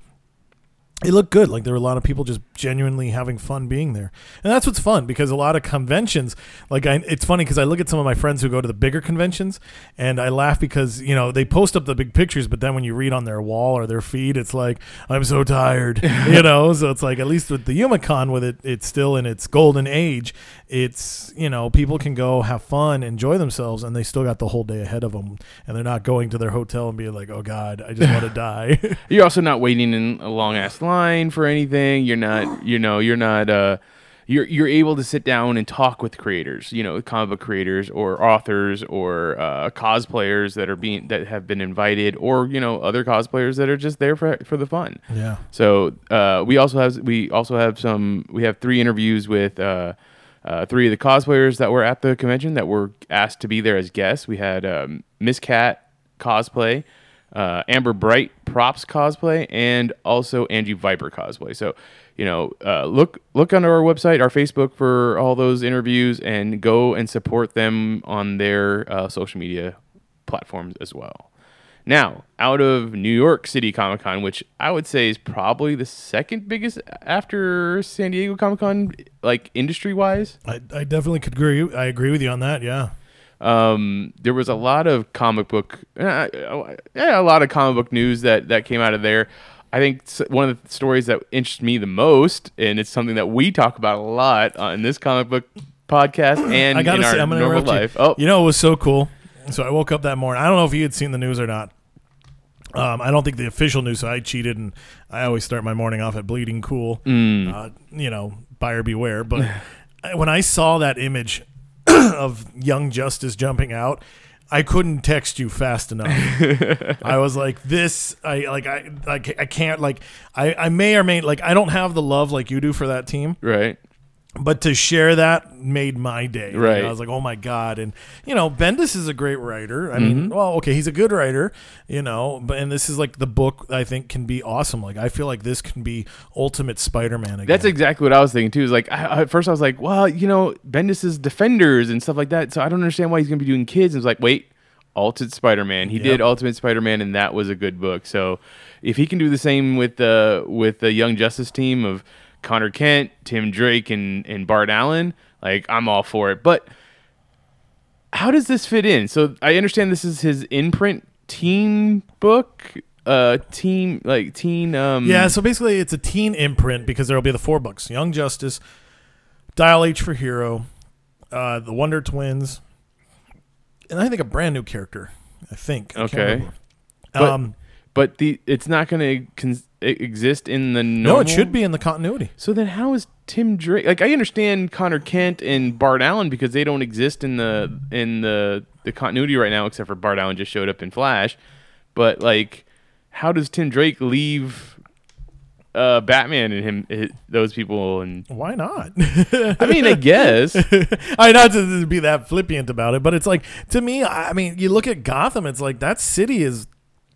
It looked good. Like there were a lot of people just genuinely having fun being there, and that's what's fun because a lot of conventions, like I, it's funny because I look at some of my friends who go to the bigger conventions, and I laugh because you know they post up the big pictures, but then when you read on their wall or their feed, it's like I'm so tired, [laughs] you know. So it's like at least with the Yumacon, with it, it's still in its golden age. It's you know people can go have fun, enjoy themselves, and they still got the whole day ahead of them, and they're not going to their hotel and being like, oh god, I just want to [laughs] die. [laughs] you're also not waiting in a long ass line for anything you're not [sighs] you know you're not uh you're you're able to sit down and talk with creators you know comic book creators or authors or uh, cosplayers that are being that have been invited or you know other cosplayers that are just there for for the fun yeah. so uh, we also have we also have some we have three interviews with uh, uh, three of the cosplayers that were at the convention that were asked to be there as guests. We had um, Miss Cat cosplay, uh, Amber Bright props cosplay, and also Angie Viper cosplay. So you know, uh, look look on our website, our Facebook for all those interviews, and go and support them on their uh, social media platforms as well. Now, out of New York City Comic Con, which I would say is probably the second biggest after San Diego Comic Con, like industry wise, I, I definitely could agree. I agree with you on that. Yeah. Um, there was a lot of comic book, uh, yeah, a lot of comic book news that that came out of there. I think one of the stories that interests me the most, and it's something that we talk about a lot uh, in this comic book podcast [clears throat] and I gotta in our say, I'm gonna normal life. you. Oh, You know, it was so cool. So I woke up that morning. I don't know if you had seen the news or not. Um, I don't think the official news. So I cheated, and I always start my morning off at Bleeding Cool. Uh, you know, buyer beware. But [laughs] when I saw that image [coughs] of Young Justice jumping out, I couldn't text you fast enough. [laughs] I was like, this. I like. I like. I can't. Like. I. I may or may like. I don't have the love like you do for that team Right. But to share that made my day. You know, Right. I was like, oh my god, and you know, Bendis is a great writer. I Mm-hmm. mean, well, okay, he's a good writer, you know, but and this is like the book I think can be awesome. Like I feel like this can be Ultimate Spider-Man again. That's exactly what I was thinking too. Is like I, at first I was like, well, you know, Bendis is Defenders and stuff like that, so I don't understand why he's gonna be doing kids. And it's like, wait, Ultimate Spider-Man. He Yep. did Ultimate Spider-Man, and that was a good book. So if he can do the same with the with the Young Justice team of Connor Kent, Tim Drake, and and Bart Allen, like I'm all for it. But how does this fit in? So I understand this is his imprint teen book, uh, teen like teen. Um, Yeah, so basically it's a teen imprint because there'll be the four books: Young Justice, Dial H for Hero, uh, the Wonder Twins, and I think a brand new character. I think. I Okay. um, but the it's not going to con- exist in the no, it should be in the continuity. So then, how is Tim Drake? Like, I understand Connor Kent and Bart Allen because they don't exist in the in the the continuity right now, except for Bart Allen just showed up in Flash. But like, how does Tim Drake leave uh, Batman and him hi those people? And Why not? I mean, I guess [laughs] I not to be that flippant about it, but it's like to me. I mean, you look at Gotham. It's like that city is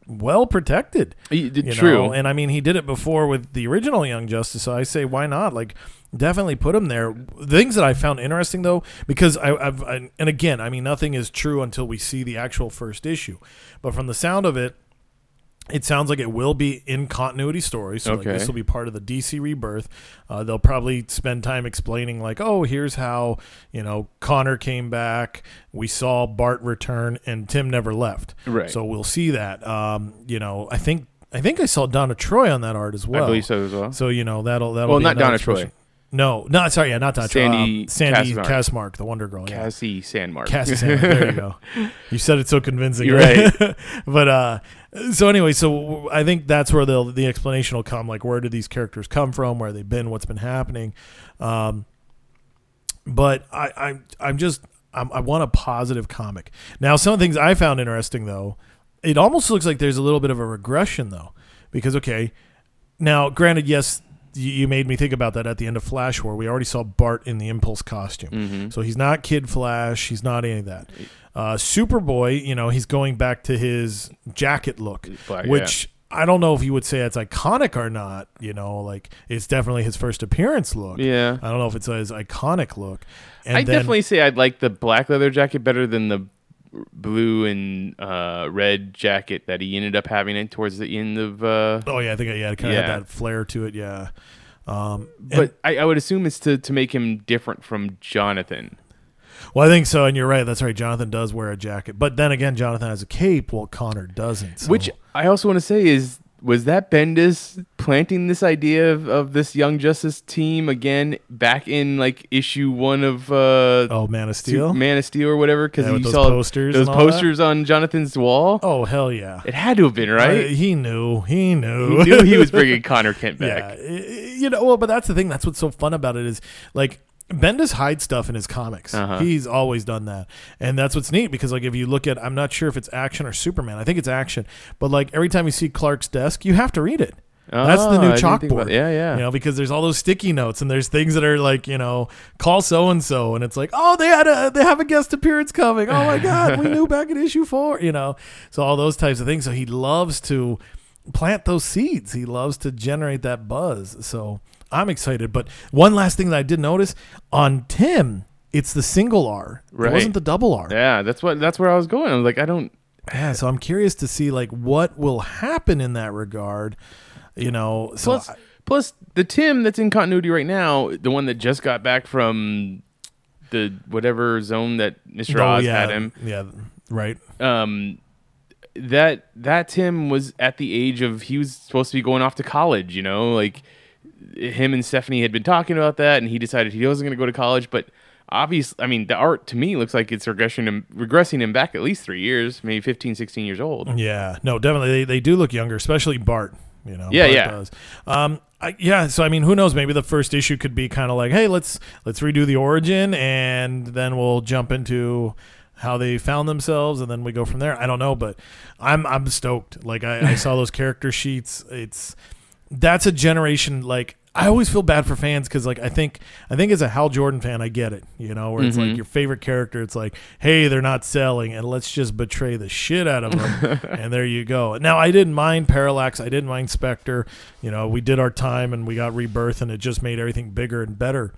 well protected. D- you true. know? and I mean, he did it before with the original Young Justice. So I say, why not? Like, definitely put him there. The things that I found interesting though, because I, I've I, and again, I mean, nothing is true until we see the actual first issue. But from the sound of it, it sounds like it will be in continuity story. So like, Okay. this will be part of the DC rebirth. Uh, they'll probably spend time explaining like, oh, here's how you know Connor came back. We saw Bart return, and Tim never left. Right. So we'll see that. Um, you know, I think I think I saw Donna Troy on that art as well. I believe so as well. So you know that'll that'll. Well, be not Donna Troy. No, no, sorry, yeah, not Troy. Sandy Um, Sandy Kasmark. Kasmark, the Wonder Girl. yeah. Cassie Sandmark. Cassie Sanders. There you go. [laughs] You said it so convincing. You're right? [laughs] but uh, so anyway, so I think that's where the the explanation will come. Like, where do these characters come from? Where they've been? What's been happening? Um, but I, I I'm just I'm, I want a positive comic. Now, some of the things I found interesting though, it almost looks like there's a little bit of a regression though, because okay, now granted, yes. You made me think about that at the end of Flash, War. we already saw Bart in the Impulse costume. Mm-hmm. So he's not Kid Flash. He's not any of that. Uh, Superboy, you know, he's going back to his jacket look, Black, which I don't know if you would say it's iconic or not. You know, like it's definitely his first appearance look. Yeah. I don't know if it's his iconic look. And I definitely say I'd like the black leather jacket better than the blue and uh, red jacket that he ended up having it towards the end of. Uh, Oh yeah, I think yeah, it kind of Yeah. had that flair to it. Yeah. Um, but I, I would assume it's to, to make him different from Jonathan. well, I think so, and you're right. That's right. Jonathan does wear a jacket, but then again, Jonathan has a cape, while Connor doesn't. so- Which I also want to say is was that Bendis planting this idea of, of this Young Justice team again back in like issue one of uh, oh, Man of Steel. Man of Steel or whatever? Because Yeah, you saw posters those all that? posters on Jonathan's wall. oh hell yeah! It had to have been right. Uh, he knew. He knew. he knew he was [laughs] bringing Connor Kent back. i- you know. Well, but that's the thing. That's what's so fun about it is like Bendis hides stuff in his comics. Uh-huh. He's always done that, and that's what's neat because like if you look at, I'm not sure if it's action or Superman. I think it's action, but like every time you see Clark's desk, you have to read it. That's the Oh, new think chalkboard. Yeah, yeah. You know, because there's all those sticky notes and there's things that are like, you know, call so and so and it's like, oh, they had a they have a guest appearance coming. Oh my god, we knew back in issue 4, you know. So all those types of things. So he loves to plant those seeds. He loves to generate that buzz. So I'm excited. But one last thing that I did notice on Tim, it's the single R. Right. It wasn't the double R. Yeah, that's what that's where I was going. I was like, I don't. Yeah, so I'm curious to see like what will happen in that regard. You know, so Plus, I- plus the Tim that's in continuity right now, the one that just got back from the whatever zone that Mister Oh, Oz yeah, had him. Yeah, right. Um, that that Tim was at the age of he was supposed to be going off to college. You know, like him and Stephanie had been talking about that, and he decided he wasn't going to go to college. But obviously, I mean, the art to me looks like it's regression him, regressing him back at least three years, maybe 15, 16 years old. Yeah, no, definitely they, they do look younger, especially Bart. You know, Yeah, Bart yeah. Does. Um, I, yeah. So I mean, who knows? Maybe the first issue could be kind of like, hey, let's let's redo the origin, and then we'll jump into how they found themselves, and then we go from there. I don't know, but I'm I'm stoked. Like I, I saw those character sheets. It's that's a generation like I always feel bad for fans because like I think I think as a Hal Jordan fan I get it you know where it's like mm-hmm. your favorite character it's like hey they're not selling and let's just betray the shit out of them [laughs] and there you go. Now I didn't mind Parallax I didn't mind Spectre you know we did our time and we got rebirth and it just made everything bigger and better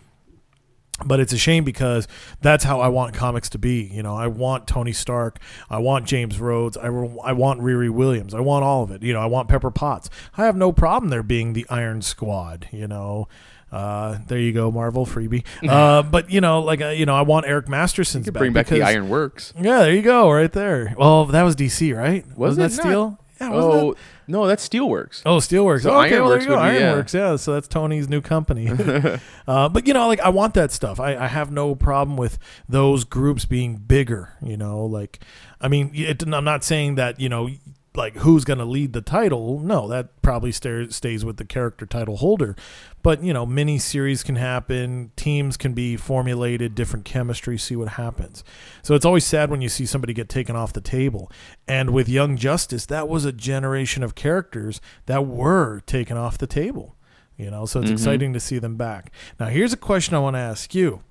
but it's a shame because that's how I want comics to be. You know, I want Tony Stark, I want James Rhodes, I, I want Riri Williams, I want all of it. You know, I want Pepper Potts. I have no problem there being the Iron Squad. You know, uh, there you go, Marvel freebie. [laughs] Uh, but you know, like uh, you know, I want Eric Masterson's Could back bring back the Iron Works. Yeah, there you go, right there. Well, that was DC, right? Was Wasn't it that? Steel? Yeah, wasn't Oh that- no, that's Steelworks. Oh, Steelworks. So oh, okay, well, there Ironworks you go. would be- yeah. Ironworks, yeah. So that's Tony's new company. [laughs] [laughs] uh, but you know, like I want that stuff. I, I have no problem with those groups being bigger. You know, like I mean, it, I'm not saying that you know, like who's going to lead the title. No, that probably stays stays with the character title holder. But you know, mini series can happen. Teams can be formulated, different chemistry. See what happens. So it's always sad when you see somebody get taken off the table. And with Young Justice, that was a generation of characters that were taken off the table. You know, so it's mm-hmm. exciting to see them back. Now, here's a question I want to ask you.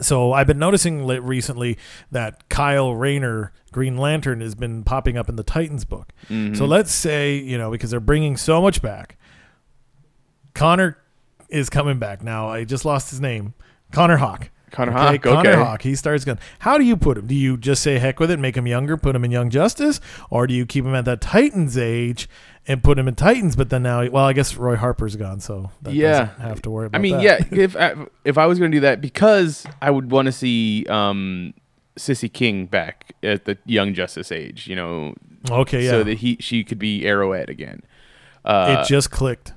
So I've been noticing recently that Kyle Rayner, Green Lantern, has been popping up in the Titans book. Mm-hmm. So let's say you know because they're bringing so much back. Connor is coming back now. I just lost his name. Connor Hawk. Connor Hawk, Connor okay. Hawk. He starts going. How do you put him? Do you just say heck with it, make him younger, put him in Young Justice, or do you keep him at that Titans age and put him in Titans? But then now, well, I guess Roy Harper's gone, so that Yeah. doesn't have to worry about. I mean, that. yeah, [laughs] if I, if I was going to do that, because I would want to see um, Cissie King back at the Young Justice age, you know, Okay, yeah. so that he she could be Arrowette again. Uh, it just clicked.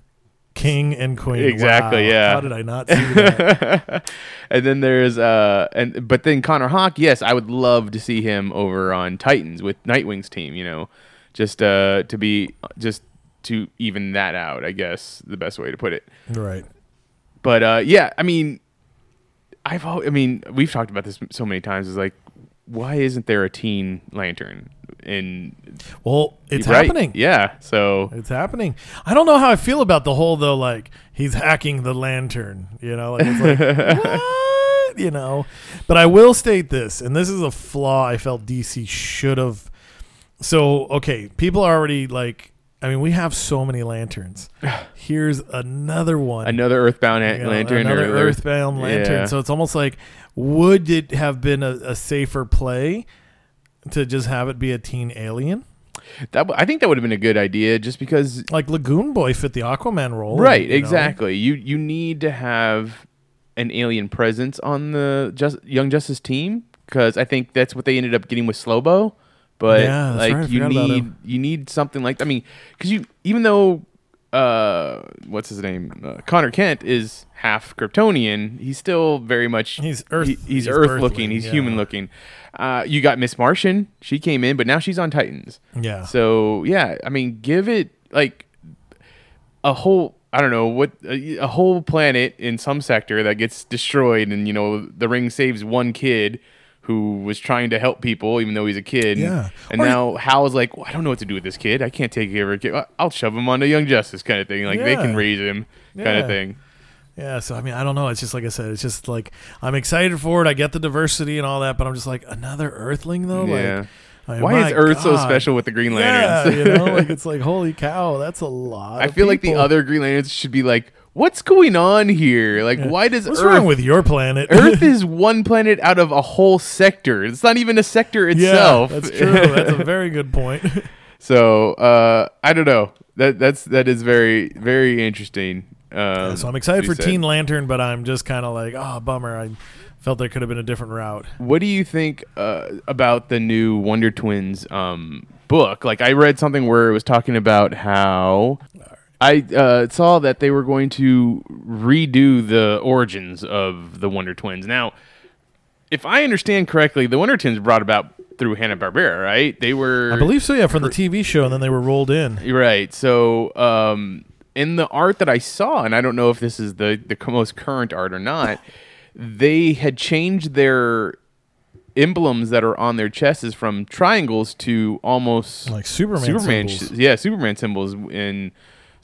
King and Queen. Exactly, Wow. yeah. How did I not see that? [laughs] and then there's uh and but then Connor Hawk, yes, I would love to see him over on Titans with Nightwing's team, you know, just uh to be just to even that out, I guess the best way to put it. right. But uh yeah, I mean I've I mean, we've talked about this so many times is like why isn't there a teen lantern in Well, it's right? happening. Yeah, so It's happening. I don't know how I feel about the whole though. Like he's hacking the lantern. You know, like, it's like [laughs] what? You know, but I will state this, and this is a flaw I felt DC should have. So okay, people are already like. I mean, we have so many lanterns. [sighs] Here's another one. another Earthbound You know, lantern another earthbound lantern. Yeah. So it's almost like, would it have been a, a safer play to just have it be a teen alien? that I think that would have been a good idea just because Like Lagoon Boy fit the Aquaman role, right you know? exactly you you need to have an alien presence on the just young justice team because i think that's what they ended up getting with slobo but Yeah, like right, you need you need something like i mean because you even though uh what's his name uh, connor kent is half kryptonian he's still very much He's Earth- he- he's, he's earth looking he's yeah. human looking uh you got miss martian she came in but now she's on titans Yeah. so yeah, I mean, give it like a whole I don't know what a, a whole planet in some sector that gets destroyed, and you know the ring saves one kid who was trying to help people, even though he's a kid. Yeah. And Or- now Hal's like, well, I don't know what to do with this kid. I can't take care of a kid. I'll shove him onto Young Justice kind of thing. Like they can raise him kind Yeah. of thing. Yeah, so I mean, I don't know. It's just like I said. It's just like I'm excited for it. I get the diversity and all that, but I'm just like another Earthling though. Yeah. Like, I mean, Why is Earth so special with the Green Yeah, Lanterns? you know, [laughs] like it's like holy cow, that's a lot. I feel like the other Green Lanterns should be like, what's going on here? Like, why does What's Earth wrong with your planet? Earth [laughs] is one planet out of a whole sector. It's not even a sector itself. Yeah, that's true. That's a very good point. [laughs] so uh, I don't know. That that's that is very very interesting. Um, so I'm excited for said. Teen Lantern, but I'm just kind of like, oh, bummer. I felt there could have been a different route. What do you think uh, about the new Wonder Twins um, book? Like I read something where it was talking about how I uh, saw that they were going to redo the origins of the Wonder Twins. Now, if I understand correctly, the Wonder Twins brought about through Hanna Barbera, right? They were, I believe so. Yeah, from the TV show, and then they were rolled in. right. So, um, in the art that I saw, and I don't know if this is the the most current art or not, [laughs] they had changed their emblems that are on their chests from triangles to almost Like Superman Superman, symbols. sh- yeah, Superman symbols. And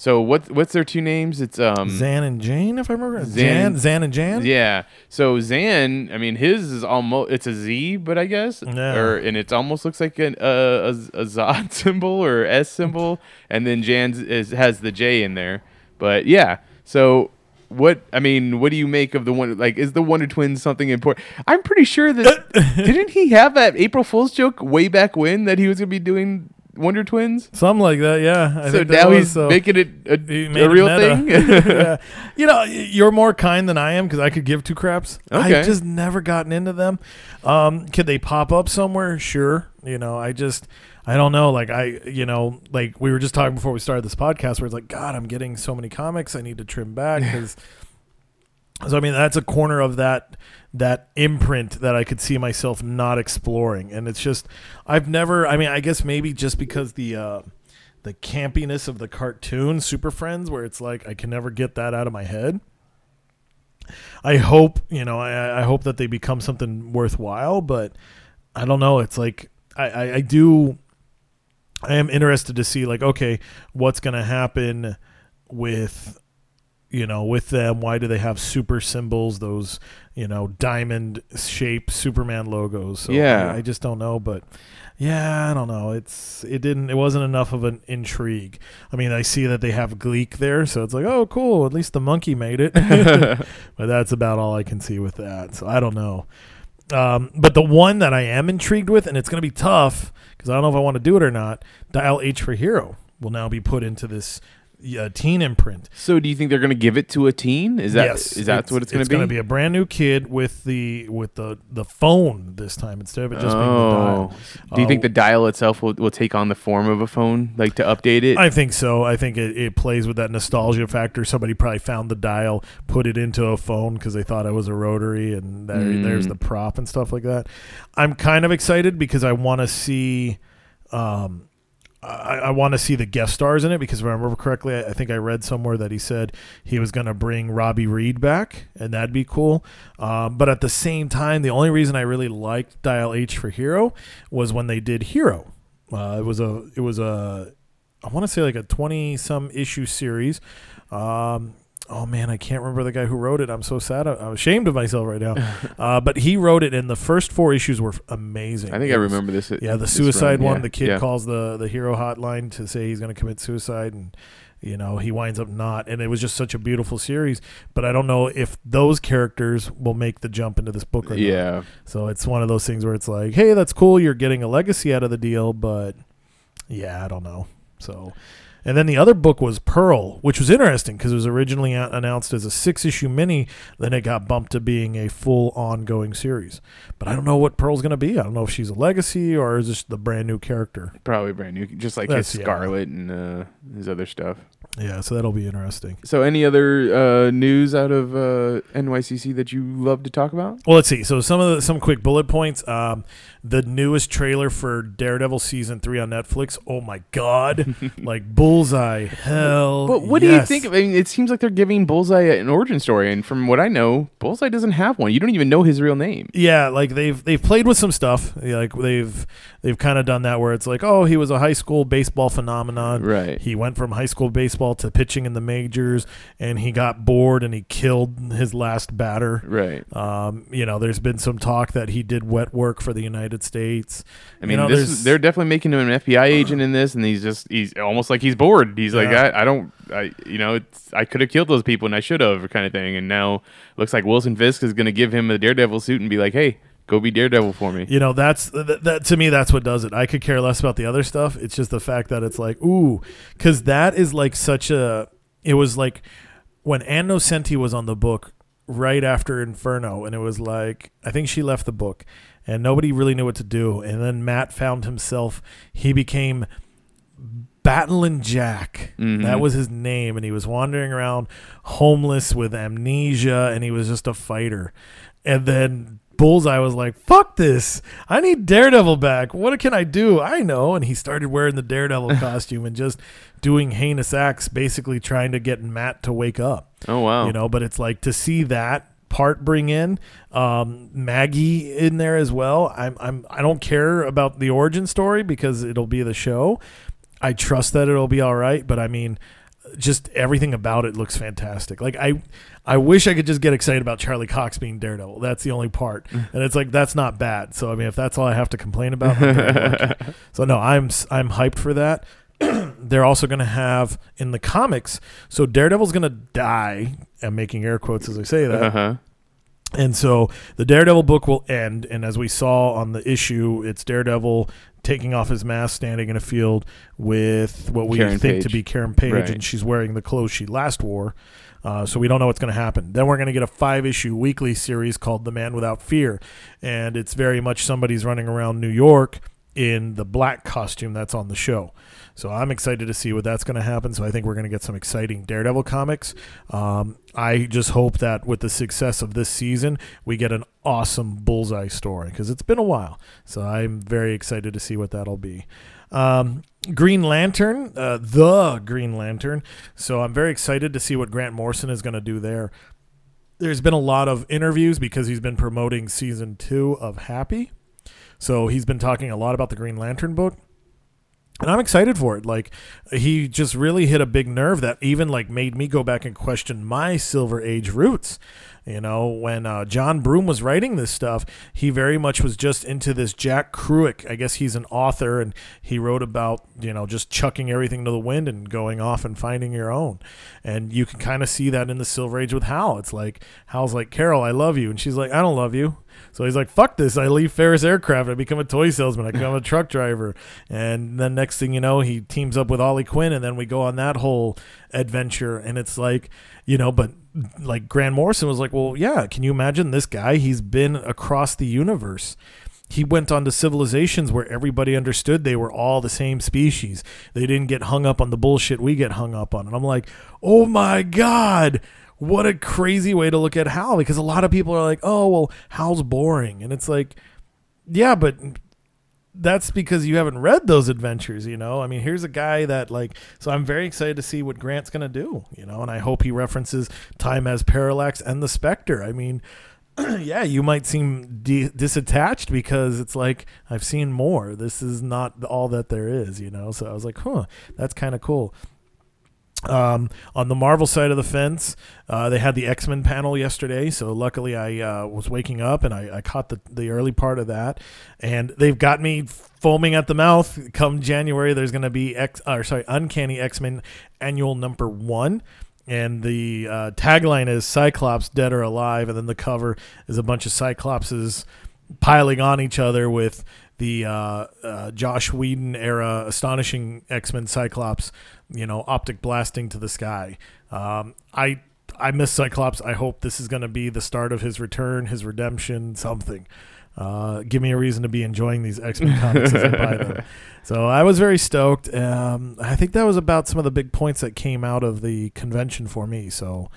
so, what what's their two names? It's um, Zan and Jane, if I remember. Zan- Zan, Zan and Jan. Yeah. So Zan, I mean, his is almost it's a Z, but I guess, Yeah. or and it almost looks like an, uh, a a Zod [laughs] symbol or S symbol, and then Jan's is has the J in there. But yeah. So what? I mean, what do you make of the one? Like, is the Wonder Twins something important? I'm pretty sure that [laughs] didn't he have that April Fool's joke way back when that he was gonna be doing Wonder Twins? Something like that. Yeah. I so now was, he's so- making it a, a made it real thing. [laughs] yeah. [laughs] You know, you're more kind than I am because I could give two craps. Okay. I've just never gotten into them. Um, could they pop up somewhere? Sure. You know, I just, I don't know. Like I, you know, like we were just talking before we started this podcast, where it's like, God, I'm getting so many comics. I need to trim back [laughs] because. So I mean, that's a corner of that that imprint that I could see myself not exploring, and it's just I've never. I mean, I guess maybe just because the. Uh, the campiness of the cartoon Super Friends, where it's like I can never get that out of my head. I hope you know. I, I hope that they become something worthwhile, but I don't know. It's like I, I, I do. I am interested to see like okay, what's going to happen with you know with them. Why do they have super symbols? Those you know diamond shaped Superman logos. So Yeah. I, I just don't know, but yeah, I don't know. It's it didn't it wasn't enough of an intrigue. I mean, I see that they have Gleek there, so it's like, oh, cool. At least the monkey made it. [laughs] but that's about all I can see with that. So I don't know. Um, but the one that I am intrigued with, and it's going to be tough because I don't know if I want to do it or not. Dial H for Hero will now be put into this uh, teen imprint. So do you think they're going to give it to a teen? Is that yes, is that what it's going to be? It's going to be a brand new kid with the with the the phone this time instead of it just being the oh. dial. Do you think Uh, the dial itself will, will take on the form of a phone, like to update it? I think so. I think it, it plays with that nostalgia factor. Somebody probably found the dial, put it into a phone because they thought it was a rotary, and there, Mm. there's the prop and stuff like that. I'm kind of excited because I want to see. Um, I, I want to see the guest stars in it because if I remember correctly, I, I think I read somewhere that he said he was going to bring Robbie Reed back, and that'd be cool. Um, but at the same time, the only reason I really liked Dial H for Hero was when they did Hero. Uh, it was a it was a I want to say like a 20 some issue series. Um, oh man, I can't remember the guy who wrote it. I'm so sad. I, I'm ashamed of myself right now. [laughs] uh, but he wrote it, and the first four issues were amazing. I think It I remember this. Yeah, the suicide run. one. Yeah, The kid yeah. calls the the hero hotline to say he's going to commit suicide, and you know he winds up not. And it was just such a beautiful series. But I don't know if those characters will make the jump into this book or not. Yeah, So it's one of those things where it's like, hey, that's cool. You're getting a legacy out of the deal, but yeah, I don't know. So, and then the other book was Pearl, which was interesting because it was originally announced as a six issue mini. Then it got bumped to being a full ongoing series. But I don't know what Pearl's going to be. I don't know if she's a legacy or is this the brand new character. probably brand new, just like That's- his yeah. Scarlet and uh, his other stuff. Yeah, so that'll be interesting. So, any other uh, news out of uh, NYCC that you love to talk about? Well, let's see. So some of the some quick bullet points. Um, the newest trailer for Daredevil season three on Netflix. Oh my god, [laughs] like bullseye. Hell. But what do you think? I mean, it seems like they're giving Bullseye an origin story, and from what I know, Bullseye doesn't have one. You don't even know his real name. Yeah, like they've they've played with some stuff. Like they've they've kind of done that where it's like, oh, he was a high school baseball phenomenon. Right. He went from high school baseball to pitching in the majors, and he got bored and he killed his last batter. Right. Um, you know, there's been some talk that he did wet work for the United States. I You mean, know, this is, they're definitely making him an FBI agent in this, and he's just he's almost like he's bored. He's like, Yeah. I, I don't, I you know, it's, I could have killed those people and I should have, kind of thing. And now looks like Wilson Fisk is going to give him a Daredevil suit and be like, hey, go be Daredevil for me. You know, that's that, that to me. That's what does it. I could care less about the other stuff. It's just the fact that it's like, ooh, because that is like such a. It was like when Ann Nocenti was on the book right after Inferno, and it was like I think she left the book, and nobody really knew what to do. And then Matt found himself. He became Battling Jack. Mhm. That was his name, and he was wandering around homeless with amnesia, and he was just a fighter. And then Bullseye was like, "Fuck this! I need Daredevil back. What can I do? I know." And he started wearing the Daredevil [laughs] costume and just doing heinous acts, basically trying to get Matt to wake up Oh wow. you know but it's like to see that part bring in um, maggie in there as well. I'm i'm i don't care about the origin story because it'll be the show. I trust that it'll be all right but i mean just everything about it looks fantastic. Like i i wish i could just get excited about charlie cox being daredevil. That's the only part. And it's like that's not bad. So i mean if that's all i have to complain about not very much. [laughs] so no i'm i'm hyped for that [clears throat] they're also going to have in the comics. So Daredevil's going to die. I'm making air quotes as I say that. Uh-huh. And so the Daredevil book will end. And as we saw on the issue, it's Daredevil taking off his mask, standing in a field with what we Karen think to be Karen Page, Right. and she's wearing the clothes she last wore. Uh, so we don't know what's going to happen. Then we're going to get a five issue weekly series called The Man Without Fear. And it's very much somebody's running around New York in the black costume that's on the show. So I'm excited to see what that's going to happen. So I think we're going to get some exciting Daredevil comics. Um, I just hope that with the success of this season, we get an awesome Bullseye story because it's been a while. So I'm very excited to see what that'll be. Um, Green Lantern, uh, the Green Lantern. So I'm very excited to see what Grant Morrison is going to do there. There's been a lot of interviews because he's been promoting season two of Happy. So he's been talking a lot about the Green Lantern book. And I'm excited for it. Like he just really hit a big nerve that even like made me go back and question my Silver Age roots. You know, when uh, John Broome was writing this stuff, he very much was just into this Jack Kerouac. I guess he's an author, and he wrote about you know just chucking everything to the wind and going off and finding your own. And you can kind of see that in the Silver Age with Hal. It's like Hal's like, "Carol, I love you," and she's like, "I don't love you." So he's like, "Fuck this! I leave Ferris Aircraft. I become a toy salesman. I become a truck driver." And then next thing you know, he teams up with Ollie Queen, and then we go on that whole adventure. And it's like, you know, but like Grant Morrison was like, "Well, yeah. Can you imagine this guy? He's been across the universe." He went on to civilizations where everybody understood they were all the same species. They didn't get hung up on the bullshit we get hung up on. And I'm like, oh my God, what a crazy way to look at Hal because a lot of people are like, oh, well, Hal's boring. And it's like, yeah, but that's because you haven't read those adventures, you know? I mean, here's a guy that, like, so I'm very excited to see what Grant's going to do, you know? And I hope he references time as parallax and the Spectre. I mean, [clears throat] yeah, you might seem de- disattached because it's like, I've seen more. This is not all that there is, you know? So I was like, huh, that's kind of cool. Um, on the Marvel side of the fence, uh, they had the X Men panel yesterday. So luckily, I uh, was waking up and I, I caught the, the early part of that. And they've got me foaming at the mouth. Come January, there's going to be X, or sorry, Uncanny X Men Annual Number One. And the uh, tagline is Cyclops dead or alive, and then the cover is a bunch of Cyclopses piling on each other with the uh, uh, Joss Whedon era astonishing X Men Cyclops, you know, optic blasting to the sky. Um, I I miss Cyclops. I hope this is going to be the start of his return, his redemption, something. Uh, give me a reason to be enjoying these X Men [laughs] comics as I buy them. So I was very stoked. Um, I think that was about some of the big points that came out of the convention for me. So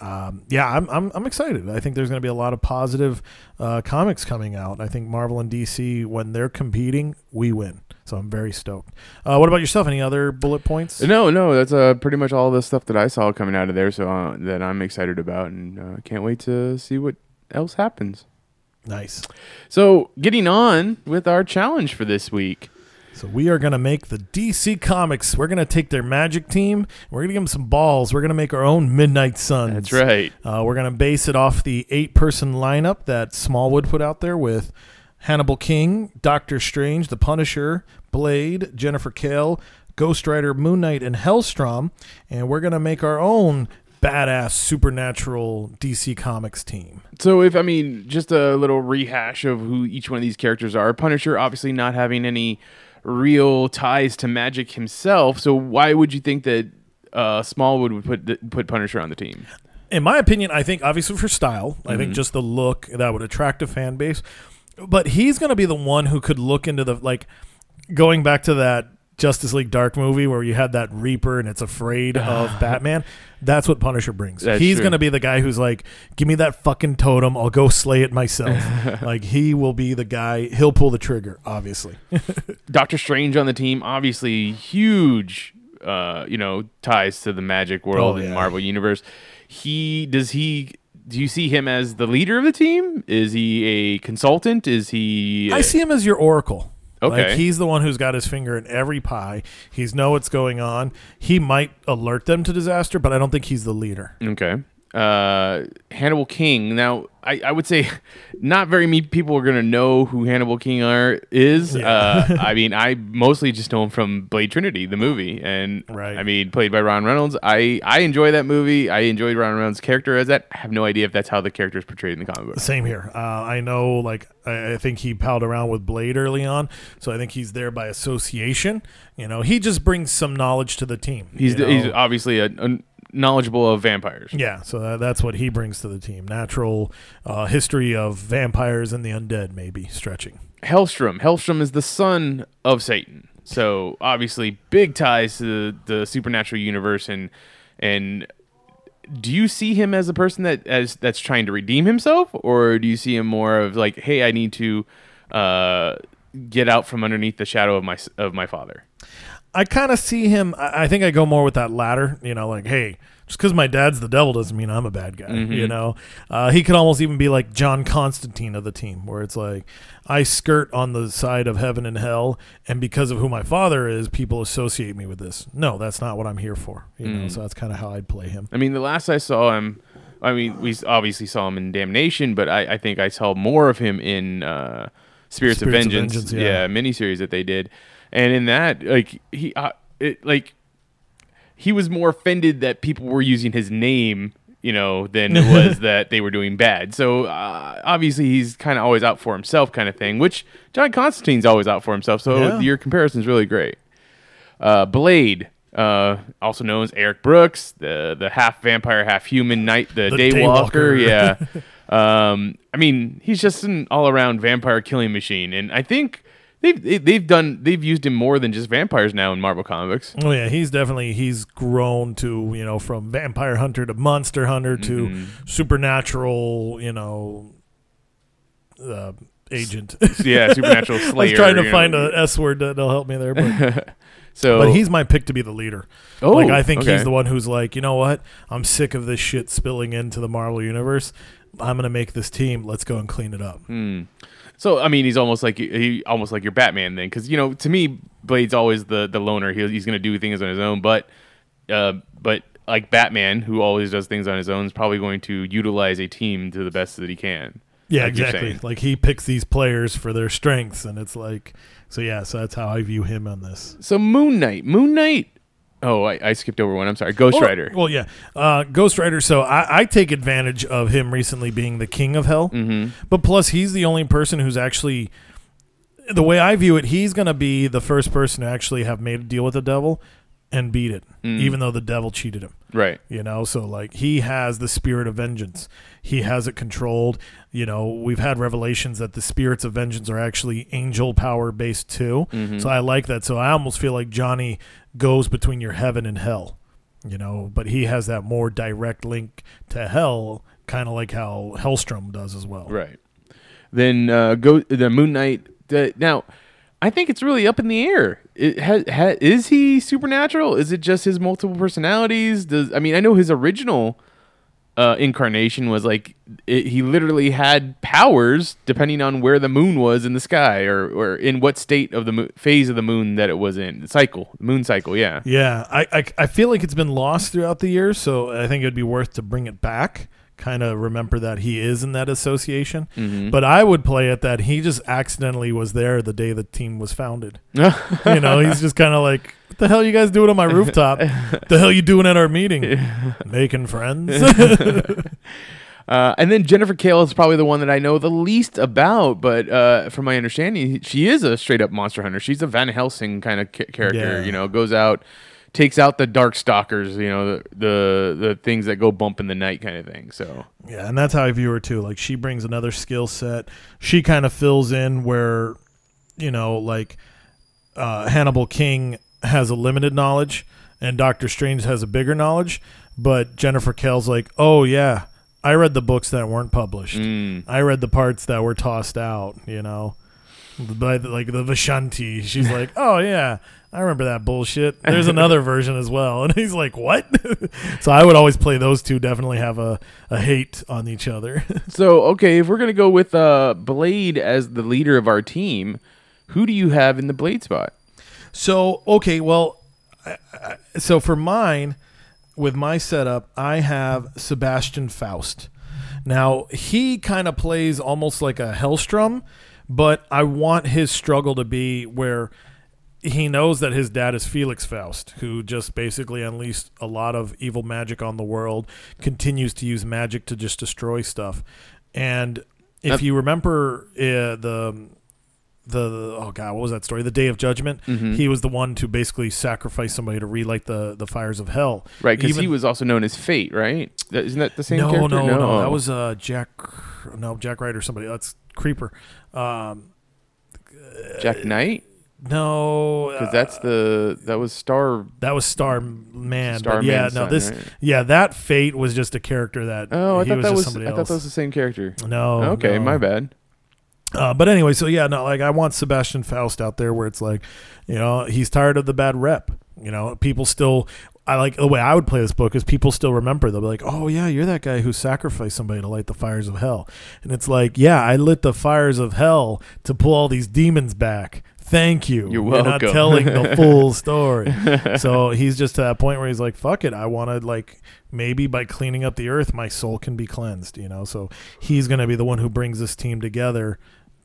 um, yeah, I'm, I'm I'm excited. I think there's going to be a lot of positive uh, comics coming out. I think Marvel and DC, when they're competing, we win. So I'm very stoked. Uh, what about yourself? Any other bullet points? No, no, that's uh, pretty much all the stuff that I saw coming out of there. So uh, that I'm excited about, and uh, can't wait to see what else happens. Nice. So getting on with our challenge for this week. So we are going to make the DC Comics. We're going to take their Magic team. We're going to give them some balls. We're going to make our own Midnight Suns. That's right. Uh, we're going to base it off the eight-person lineup that Smallwood put out there with Hannibal King, Doctor Strange, The Punisher, Blade, Jennifer Kale, Ghost Rider, Moon Knight, and Hellstrom. And we're going to make our own badass supernatural DC Comics team. So if I mean just a little rehash of who each one of these characters are. Punisher obviously not having any real ties to magic himself. So why would you think that uh, Smallwood would put put Punisher on the team? in my opinion, I think obviously for style, I Mm-hmm. think just the look that would attract a fan base. But he's going to be the one who could look into the like going back to that Justice League Dark movie where you had that Reaper and it's afraid [sighs] of Batman. That's what Punisher brings. That's He's true. going to be the guy who's like, "Give me that fucking totem. I'll go slay it myself." [laughs] like he will be the guy. He'll pull the trigger. Obviously. [laughs] Doctor Strange on the team, obviously huge, uh, you know, ties to the magic world Oh, and. Marvel universe. He does he. Do you see him as the leader of the team? Is he a consultant? Is he? I see him as your oracle. Okay. Like he's the one who's got his finger in every pie. He's know what's going on. He might alert them to disaster, but I don't think he's the leader. Okay. Uh, Hannibal King. Now, I, I would say [laughs] not very many people are going to know who Hannibal King are is. Uh, [laughs] I mean, I mostly just know him from Blade Trinity, the movie, and Right. I mean, played by Ryan Reynolds. I I enjoy that movie. I enjoyed Ryan Reynolds' character as that. I have no idea if that's how the character is portrayed in the comic book. Same here. Uh, I know, like, I, I think he palled around with Blade early on, so I think he's there by association. You know, he just brings some knowledge to the team. He's he's obviously a, a knowledgeable of vampires. yeah, so that, that's what he brings to the team. Natural uh, history of vampires and the undead, maybe stretching. Hellstrom. Hellstrom is the son of Satan. So obviously big ties to the, the supernatural universe and and do you see him as a person that as that's trying to redeem himself or do you see him more of like hey I need to uh get out from underneath the shadow of my of my father. I kind of see him. I I think I go more with that latter. You know, like, hey, just because my dad's the devil doesn't mean I'm a bad guy. Mm-hmm. You know, uh, he could almost even be like John Constantine of the team, where it's like I skirt on the side of heaven and hell, and because of who my father is, people associate me with this. No, that's not what I'm here for. You know, Mm. so that's kind of how I'd play him. I mean, the last I saw him, I mean, we obviously saw him in Damnation, but I, I think I saw more of him in uh, Spirits, Spirits of of Vengeance, Vengeance, yeah. yeah. miniseries that they did, and in that, like he, uh, it like he was more offended that people were using his name. You know, than it was [laughs] that they were doing bad. So uh, obviously, he's kind of always out for himself, kind of thing. Which John Constantine's always out for himself. So Yeah. your comparison's really great uh, Blade, uh, also known as Eric Brooks, the the half vampire, half human knight, the, The Daywalker. Daywalker. Yeah. [laughs] um, I mean, he's just an all around vampire killing machine, and I think they've they- they've done they've used him more than just vampires now in Marvel comics. Oh yeah, he's definitely he's grown to you know from vampire hunter to monster hunter to Mm-hmm. supernatural. You know, uh, agent. Yeah, supernatural slayer. [laughs] I was trying to find know. a S word that'll help me there, but, [laughs] so, but he's my pick to be the leader. Oh, like I think okay. he's the one who's like, you know what? I'm sick of this shit spilling into the Marvel universe. I'm gonna make this team. Let's go and clean it up. Hmm. So I mean, he's almost like he almost like your Batman then, because you know, to me, Blade's always the the loner. He, he's going to do things on his own, but uh, but like Batman, who always does things on his own, is probably going to utilize a team to the best that he can. Yeah, like exactly. Like he picks these players for their strengths, and it's like, so yeah. So that's how I view him on this. So Moon Knight, Moon Knight. Oh, I, I skipped over one. I'm sorry. Ghost Well- Rider. Well, yeah, uh, Ghost Rider. So I, I take advantage of him recently being the king of hell, mm-hmm. but plus he's the only person who's actually. The way I view it, he's going to be the first person to actually have made a deal with the devil and beat it, Mm. even though the devil cheated him. Right. You know, so like he has the spirit of vengeance. He has it controlled. You know, we've had revelations that the spirits of vengeance are actually angel power based too. Mm-hmm. So I like that. So I almost feel like Johnny goes between your heaven and hell. You know, but he has that more direct link to hell, kind of like how Hellstrom does as well. Right. Then uh, go the Moon Knight. The, now, I think it's really up in the air. Is he supernatural? Is it just his multiple personalities? Does I mean I know his original uh, incarnation was like it, he literally had powers depending on where the moon was in the sky or, or in what state of the mo- phase of the moon that it was in cycle moon cycle yeah Yeah, I, I I feel like it's been lost throughout the years, so I think it'd be worth to bring it back. Kind of remember that he is in that association, Mm-hmm. but I would play it that he just accidentally was there the day the team was founded. [laughs] you know, he's just kind of like, "What the hell you guys doing on my rooftop? [laughs] the hell you doing at our meeting? Making friends?" [laughs] Uh, and then Jennifer Kale is probably the one that I know the least about, but uh, from my understanding, she is a straight up monster hunter. She's a Van Helsing kind of ca- character. Yeah. You know, goes out, takes out the dark stalkers. You know, the, the the things that go bump in the night, kind of thing. So Yeah, and that's how I view her too. Like she brings another skill set. She kind of fills in where, you know, like uh, Hannibal King has a limited knowledge and Doctor Strange has a bigger knowledge, but Jennifer Kale's like, "Oh yeah, I read the books that weren't published. Mm. I read the parts that were tossed out, you know." By the, like the Vishanti, she's [laughs] like, "Oh yeah, I remember that bullshit." There's another [laughs] version as well, and he's like, "What?" [laughs] so I would always play those two. Definitely have a, a hate on each other. [laughs] So okay, if we're gonna go with uh, Blade as the leader of our team, who do you have in the Blade spot? So okay, well, I, I, so for mine, with my setup, I have Sebastian Faust. Now he kind of plays almost like a Hellstrom, but I want his struggle to be where he knows that his dad is Felix Faust, who just basically unleashed a lot of evil magic on the world, continues to use magic to just destroy stuff. And if That- you remember uh, the the, oh god, what was that story? The Day of Judgment. Mm-hmm. He was the one to basically sacrifice somebody to relight the the fires of hell. Right, because he was also known as Fate, right? Isn't that the same no, character? no, no, That was uh Jack. No, Jack Wright or somebody. That's Creeper. Um, Jack Knight, no, because uh, that's the that was Star. that was Star Man. Star but yeah, Man's no, son, this right? yeah, that Fate was just a character that. Oh, I he thought was that just was. somebody else. I else. thought that was the same character. no, okay, no. my bad. Uh, but anyway, so yeah, no, like I want Sebastian Faust out there where it's like, you know, he's tired of the bad rep. You know, people still. I like the way I would play this book is people still remember. They'll be like, "Oh yeah, you're that guy who sacrificed somebody to light the fires of hell," and it's like, "Yeah, I lit the fires of hell to pull all these demons back." Thank you. You're welcome. You're not telling the [laughs] full story. [laughs] so he's just to that point where he's like, "Fuck it, I want to like maybe by cleaning up the earth, my soul can be cleansed." You know, so he's going to be the one who brings this team together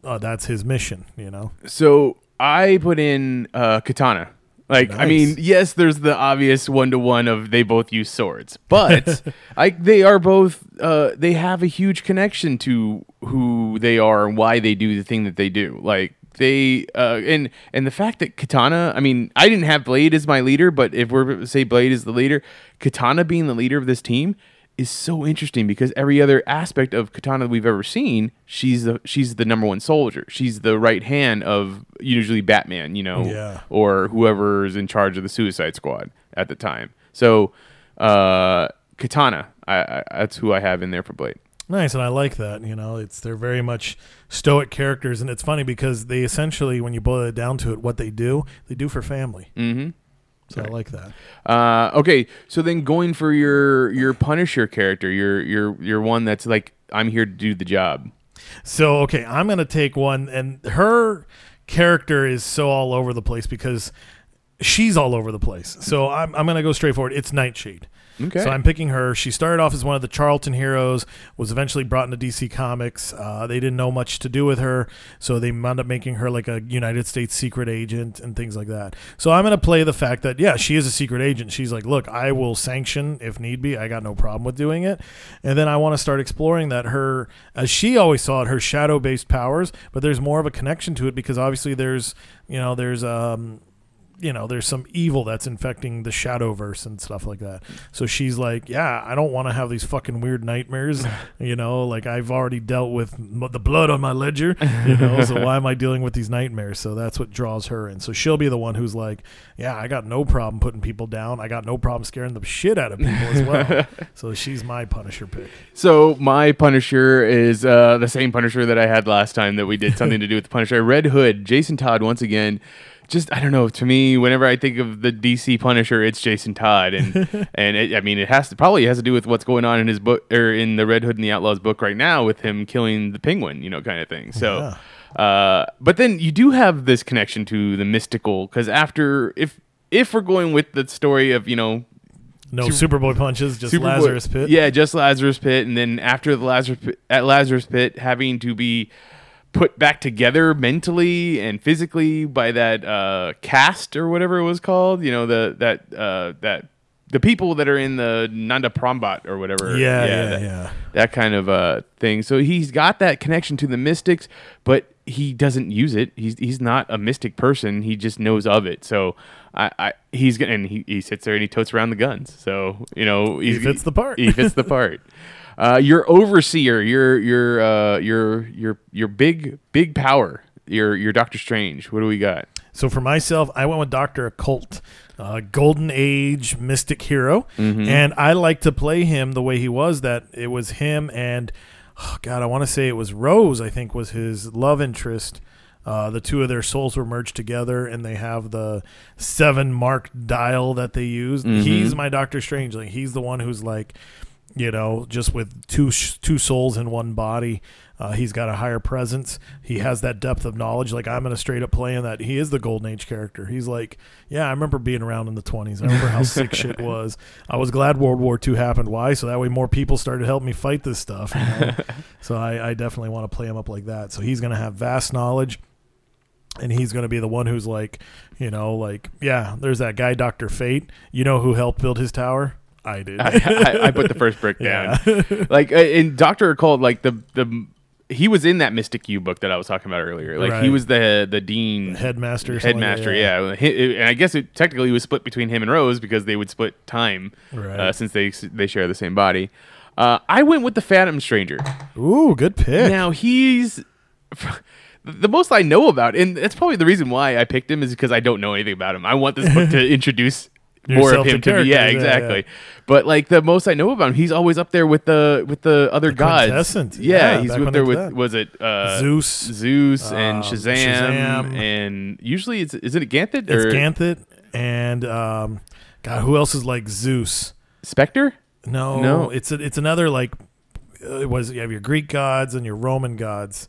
uh, that's his mission, you know. So I put in uh, Katana. Like, I mean, yes, there's the obvious one to one of they both use swords, but [laughs] I they are both uh, they have a huge connection to who they are and why they do the thing that they do. Like they uh, and and the fact that Katana, I mean, I didn't have Blade as my leader, but if we're say Blade is the leader, Katana being the leader of this team is so interesting because every other aspect of Katana that we've ever seen, she's the she's the number one soldier. She's the right hand of usually Batman, you know, Yeah. or whoever's in charge of the Suicide Squad at the time. So, uh, Katana, I, I, that's who I have in there for Blade. Nice, and I like that. You know, it's they're very much stoic characters, and it's funny because they essentially, when you boil it down to it, what they do, they do for family. Mm-hmm. So I like that. Uh, okay, so then going for your your Punisher character, your your your one that's like I'm here to do the job. So okay, I'm gonna take one, and her character is so all over the place because she's all over the place. So I'm I'm gonna go straight forward. It's Nightshade. Okay. So I'm picking her. She started off as one of the Charlton heroes, was eventually brought into DC Comics. Uh, they didn't know much to do with her, so they wound up making her like a United States secret agent and things like that. So I'm going to play the fact that, yeah, she is a secret agent. She's like, look, I will sanction if need be. I got no problem with doing it. And then I want to start exploring that her, as she always saw it, her shadow based powers, but there's more of a connection to it because obviously there's, you know, there's, um, you know, there's some evil that's infecting the Shadowverse and stuff like that. So she's like, yeah, I don't want to have these fucking weird nightmares. [laughs] You know, like I've already dealt with m- the blood on my ledger. You know, so [laughs] why am I dealing with these nightmares? So that's what draws her in. So she'll be the one who's like, yeah, I got no problem putting people down. I got no problem scaring the shit out of people as well. [laughs] so she's my Punisher pick. So my Punisher is uh, the same Punisher that I had last time that we did something to do with the Punisher. Red Hood, Jason Todd once again. Just I don't know. To me, whenever I think of the DC Punisher, it's Jason Todd, and [laughs] and it, I mean it has to probably has to do with what's going on in his book or in the Red Hood and the Outlaws book right now with him killing the Penguin, you know, kind of thing. So, uh, but then you do have this connection to the mystical because after if if we're going with the story of you know No Superboy punches, just Superboy- Lazarus Pit. Yeah, just Lazarus Pit, and then after the Lazarus Pit, at Lazarus Pit, having to be put back together mentally and physically by that uh, cast or whatever it was called. You know, the that uh, that the people that are in the Nanda Parbat or whatever. Yeah, yeah, that, yeah. that kind of uh, thing. So he's got that connection to the mystics, but he doesn't use it. He's he's not a mystic person. He just knows of it. So I, I he's gonna and he, he sits there and he totes around the guns. So you know He fits the part. He fits the [laughs] part. Uh, your overseer, your your uh, your your your big big power your your Doctor Strange. What do we got? So for myself, I went with Doctor Occult, uh, Golden Age mystic hero, and I like to play him the way he was. That it was him and oh God, I want to say it was Rose. I think was his love interest. Uh, the two of their souls were merged together, and they have the seven mark dial that they use. He's my Doctor Strange. Like he's the one who's like, you know, just with two two souls in one body. Uh, he's got a higher presence. He has that depth of knowledge. Like I'm gonna straight up play him that he is the Golden Age character. He's like, yeah, I remember being around in the 20s. I remember how [laughs] sick shit was. I was glad World War II happened. Why? So that way more people started helping me fight this stuff. you know? [laughs] so I, I definitely want to play him up like that. So he's gonna have vast knowledge and he's going to be the one who's like, you know, like, yeah, there's that guy, Doctor Fate. You know who helped build his tower? I did. I, I, I put the first brick [laughs] down. like uh, in Doctor Occult, like the the he was in that Mystic U book that I was talking about earlier. Like he was the the dean Headmaster. or something like headmaster. yeah, and I guess it technically was split between him and Rose because they would split time Right. uh, since they they share the same body. Uh, I went with the Phantom Stranger. Ooh, good pick. Now he's [laughs] the most I know about, and that's probably the reason why I picked him is because I don't know anything about him. I want this book to [laughs] introduce more of him to me. Yeah, characters, yeah, exactly. But like the most I know about him, he's always up there with the with the other gods. Yeah, Yeah, he's up there with that. was it uh, Zeus, Zeus and um, Shazam, Shazam. and usually it's is it a Ganthid it's Ganthet and um, God, who else is like Zeus? Spectre? No, No. it's a, it's another like uh, it was you have your Greek gods and your Roman gods.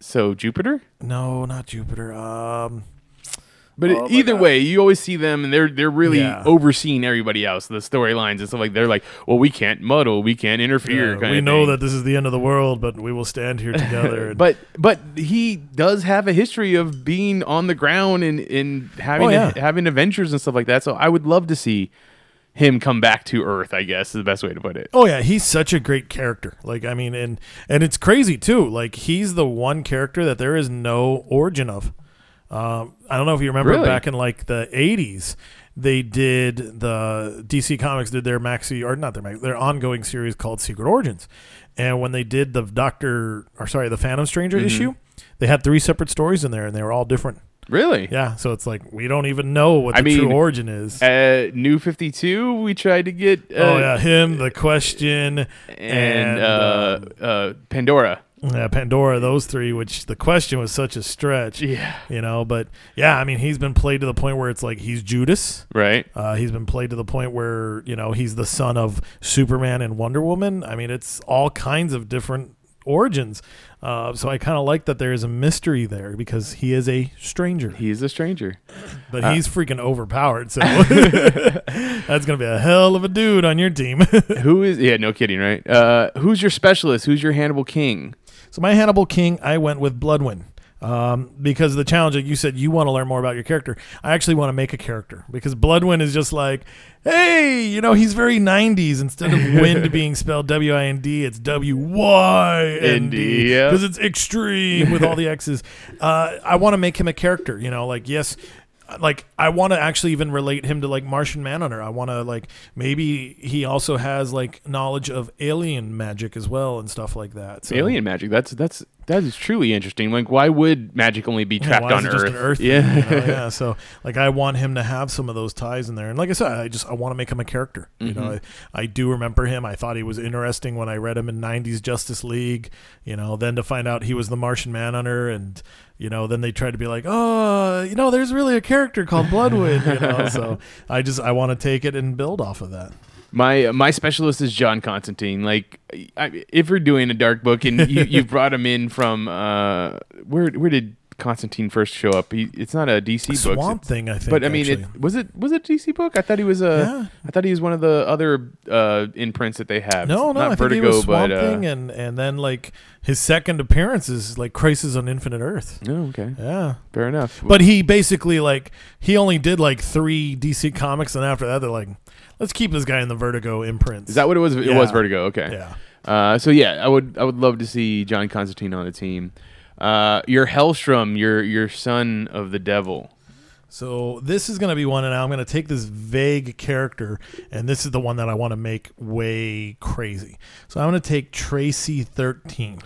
So Jupiter? No, not Jupiter. Um, But Oh either God. way, you always see them, and they're they're really Yeah. overseeing everybody else, the storylines and stuff like. They're like, well, we can't muddle, we can't interfere. yeah, we know thing. that this is the end of the world, but we will stand here together. [laughs] but but he does have a history of being on the ground and, and having Oh, yeah. having adventures and stuff like that. So I would love to see him come back to Earth. I guess is the best way to put it. Oh yeah, he's such a great character. Like I mean, and and it's crazy too. Like he's the one character that there is no origin of. Um, I don't know if you remember Really? back in like the '80s, they did the DC Comics did their maxi or not their maxi, their ongoing series called Secret Origins, and when they did the Doctor or sorry the Phantom Stranger Mm-hmm. issue, they had three separate stories in there, and they were all different. Really? Yeah, so it's like we don't even know what the I mean, true origin is. Uh, New Fifty Two. We tried to get. Uh, oh yeah, him, the question, And, and, uh, uh, Pandora. Yeah, Pandora, those three, which the question was such a stretch. Yeah. You know, but yeah, I mean, he's been played to the point where it's like he's Judas. Right. Uh, he's been played to the point where, you know, he's the son of Superman and Wonder Woman. I mean, it's all kinds of different origins. Uh, so I kind of like that there is a mystery there because he is a stranger, He's a stranger. but uh, he's freaking overpowered. So [laughs] [laughs] that's going to be a hell of a dude on your team. [laughs] Who is? Yeah, no kidding, right? Uh, who's your specialist? Who's your Hannibal King? So my Hannibal King, I went with Bloodwynd. Um, because the challenge that you said you want to learn more about your character, I actually want to make a character because Bloodwynd is just like, hey, you know, he's very '90s. Instead of wind [laughs] being spelled W-I-N-D, it's W-Y-N-D because it's extreme with all the X's. Uh, I want to make him a character. You know, like yes, like I want to actually even relate him to like Martian Manhunter. I want to like maybe he also has like knowledge of alien magic as well and stuff like that. So, Alien magic. That's that's that is truly interesting. Like, why would magic only be Yeah, trapped why on Earth? Earth yeah. thing, you know? [laughs] yeah. So like I want him to have some of those ties in there. And like I said, I just I want to make him a character. You know, Mm-hmm. I, I do remember him. I thought he was interesting when I read him in '90s Justice League. You know, then to find out he was the Martian Manhunter, and you know, then they tried to be like, oh, you know, there's really a character called Bloodwynd. You know, so [laughs] I just I want to take it and build off of that. My my specialist is John Constantine. Like, I, if you're doing a dark book and you you [laughs] brought him in from uh, where where did Constantine first show up? He, it's not a DC book. Swamp Thing, I think. But I mean, it, was it was it DC book? I thought he was a. Yeah. I thought he was one of the other uh, imprints that they have. No, no, not I think Vertigo, he was Swamp but uh, Thing, and and then like his second appearance is like Crisis on Infinite Earth. oh, okay, Yeah, fair enough. But he basically like he only did like three DC comics, and after that they're like, let's keep this guy in the Vertigo imprints. is that what it was? It was Vertigo. Okay. Yeah. Uh, so yeah, I would I would love to see John Constantine on the team. Uh, your Hellstrom, your your son of the devil. So this is going to be one, and I'm going to take this vague character, and this is the one that I want to make way crazy. So I'm going to take Tracy 13.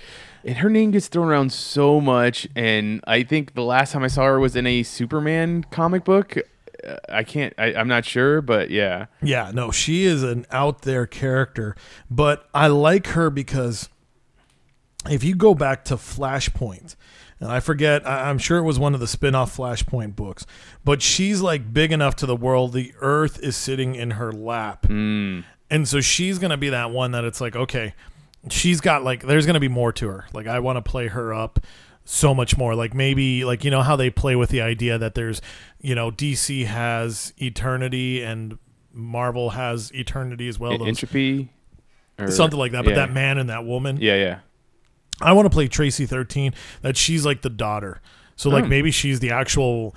and her name gets thrown around so much. And I think the last time I saw her was in a Superman comic book. Uh, I can't. I, I'm not sure, but yeah. Yeah, no, she is an out there character, but I like her because if you go back to Flashpoint, and I forget, I- I'm sure it was one of the spin off Flashpoint books, but she's like big enough to the world, the earth is sitting in her lap. Hmm. And so she's going to be that one that it's like, okay, she's got like, there's going to be more to her. Like, I want to play her up so much more. Like, maybe, like, you know, how they play with the idea that there's, you know, DC has eternity and Marvel has eternity as well. Those- Entropy, or- something like that. But yeah. that man and that woman, Yeah, yeah. I want to play Tracy thirteen. That she's like the daughter. So like Oh. maybe she's the actual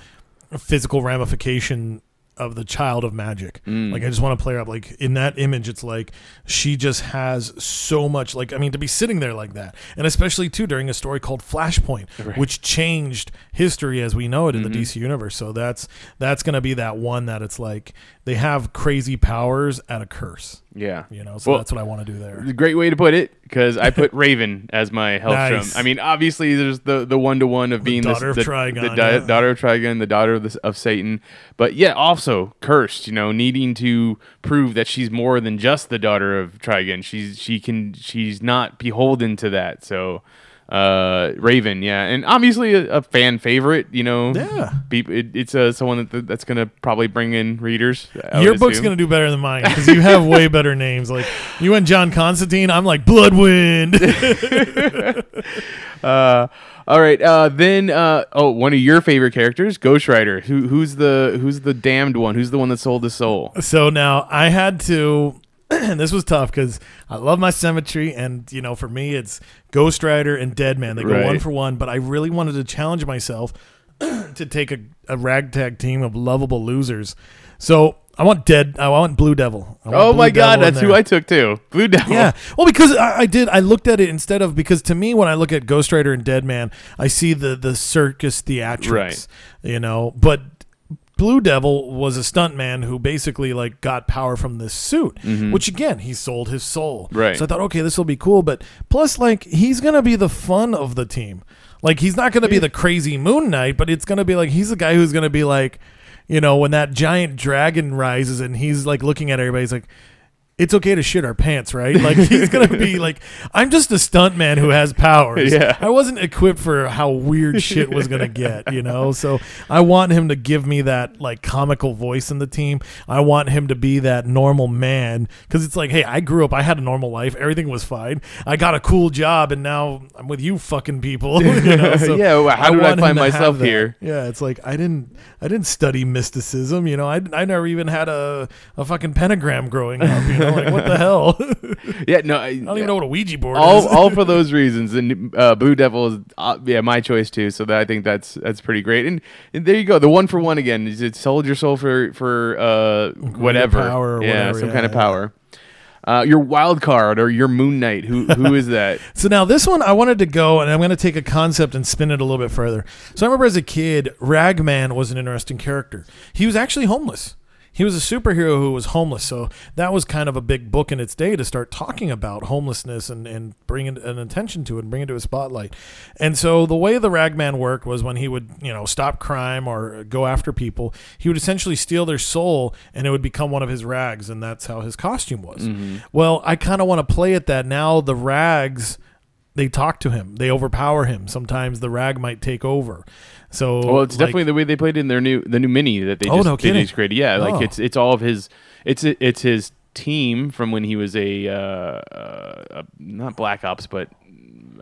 physical ramification of the child of magic. Mm. Like I just want to play her up. Like in that image, it's like she just has so much. Like I mean, to be sitting there like that, and especially too during a story called Flashpoint, which changed history as we know it in Mm-hmm. the DC universe. So that's that's gonna be that one that it's like they have crazy powers at a curse. Yeah. You know, so Well, that's what I want to do there. great way to put it because I put [laughs] Raven as my Hellstrom. Nice. I mean, obviously, there's the the one to one of being the daughter this, of the, Trigon, the di- yeah. daughter of Trigon, the daughter of the, of Satan. But yeah, also cursed. You know, needing to prove that she's more than just the daughter of Trigon. She's she can she's not beholden to that. So. Uh, Raven, yeah, and obviously a, a fan favorite. You know, Yeah. Peop- it, it's uh, someone that that's gonna probably bring in readers. I Your book's assume. gonna do better than mine because you [laughs] have way better names. Like you and John Constantine, I'm like Bloodwynd. [laughs] Uh, all right. Uh, then, uh, oh, one of your favorite characters, Ghost Rider. Who, who's the who's the damned one? Who's the one that sold his soul? so now I had to. And [clears throat] this was tough because I love my symmetry, and you know, for me, it's Ghost Rider and Deadman. They go Right. one for one, but I really wanted to challenge myself [clears throat] to take a, a ragtag team of lovable losers. So I want Dead. Oh, I want Blue Devil. Want Oh Blue my God, Devil in that's who. I took too. Blue Devil. Yeah. Well, because I, I did. I looked at it instead of because to me, when I look at Ghost Rider and Dead Man, I see the the circus theatrics. Right. You know, but Blue Devil was a stuntman who basically like got power from this suit, which again he sold his soul. Mm-hmm. Right. So I thought, okay, this will be cool. But plus, like he's gonna be the fun of the team. Like he's not gonna be the crazy Moon Knight, but it's gonna be like he's the guy who's gonna be like. You know, when that giant dragon rises and he's like looking at everybody, he's like, it's okay to shit our pants, right? Like he's gonna be [laughs] like, I'm just a stunt man who has powers. Yeah. I wasn't equipped for how weird shit was gonna get, you know. So I want him to give me that like comical voice in the team. I want him to be that normal man because it's like, hey, I grew up, I had a normal life, everything was fine. I got a cool job, and now I'm with you fucking people. [laughs] you know? [laughs] So Yeah, well, how did I want him find myself here? Yeah, it's like I didn't, I didn't study mysticism. You know, I, I never even had a, a fucking pentagram growing up. You know, like what the hell? [laughs] Yeah. No. I, don't even know what a Ouija board all, is. all for those [laughs] reasons, and uh, Blue Devil is uh, yeah my choice too. So that I think that's that's pretty great. And, and there you go, the one for one again. Is it sold your soul for for uh, whatever, power or yeah, whatever, some yeah, kind of power. Uh, your wild card or your Moon Knight. Who who [laughs] is that? So now this one I wanted to go and I'm going to take a concept and spin it a little bit further. So I remember as a kid, Ragman was an interesting character. He was actually homeless. He was a superhero who was homeless. So that was kind of a big book in its day to start talking about homelessness and, and bring an attention to it and bring it to a spotlight. And so the way the Ragman worked was when he would, you know, stop crime or go after people, he would essentially steal their soul and it would become one of his rags. And that's how his costume was. Mm-hmm. Well, I kind of want to play at that now. The rags they talk to him they overpower him sometimes the rag might take over so Well, it's like- definitely the way they played in their new the new mini that they just, Oh, just, no they just created. Yeah, like Oh. it's it's all of his. It's it's his team from when he was a, uh, uh, a not black ops but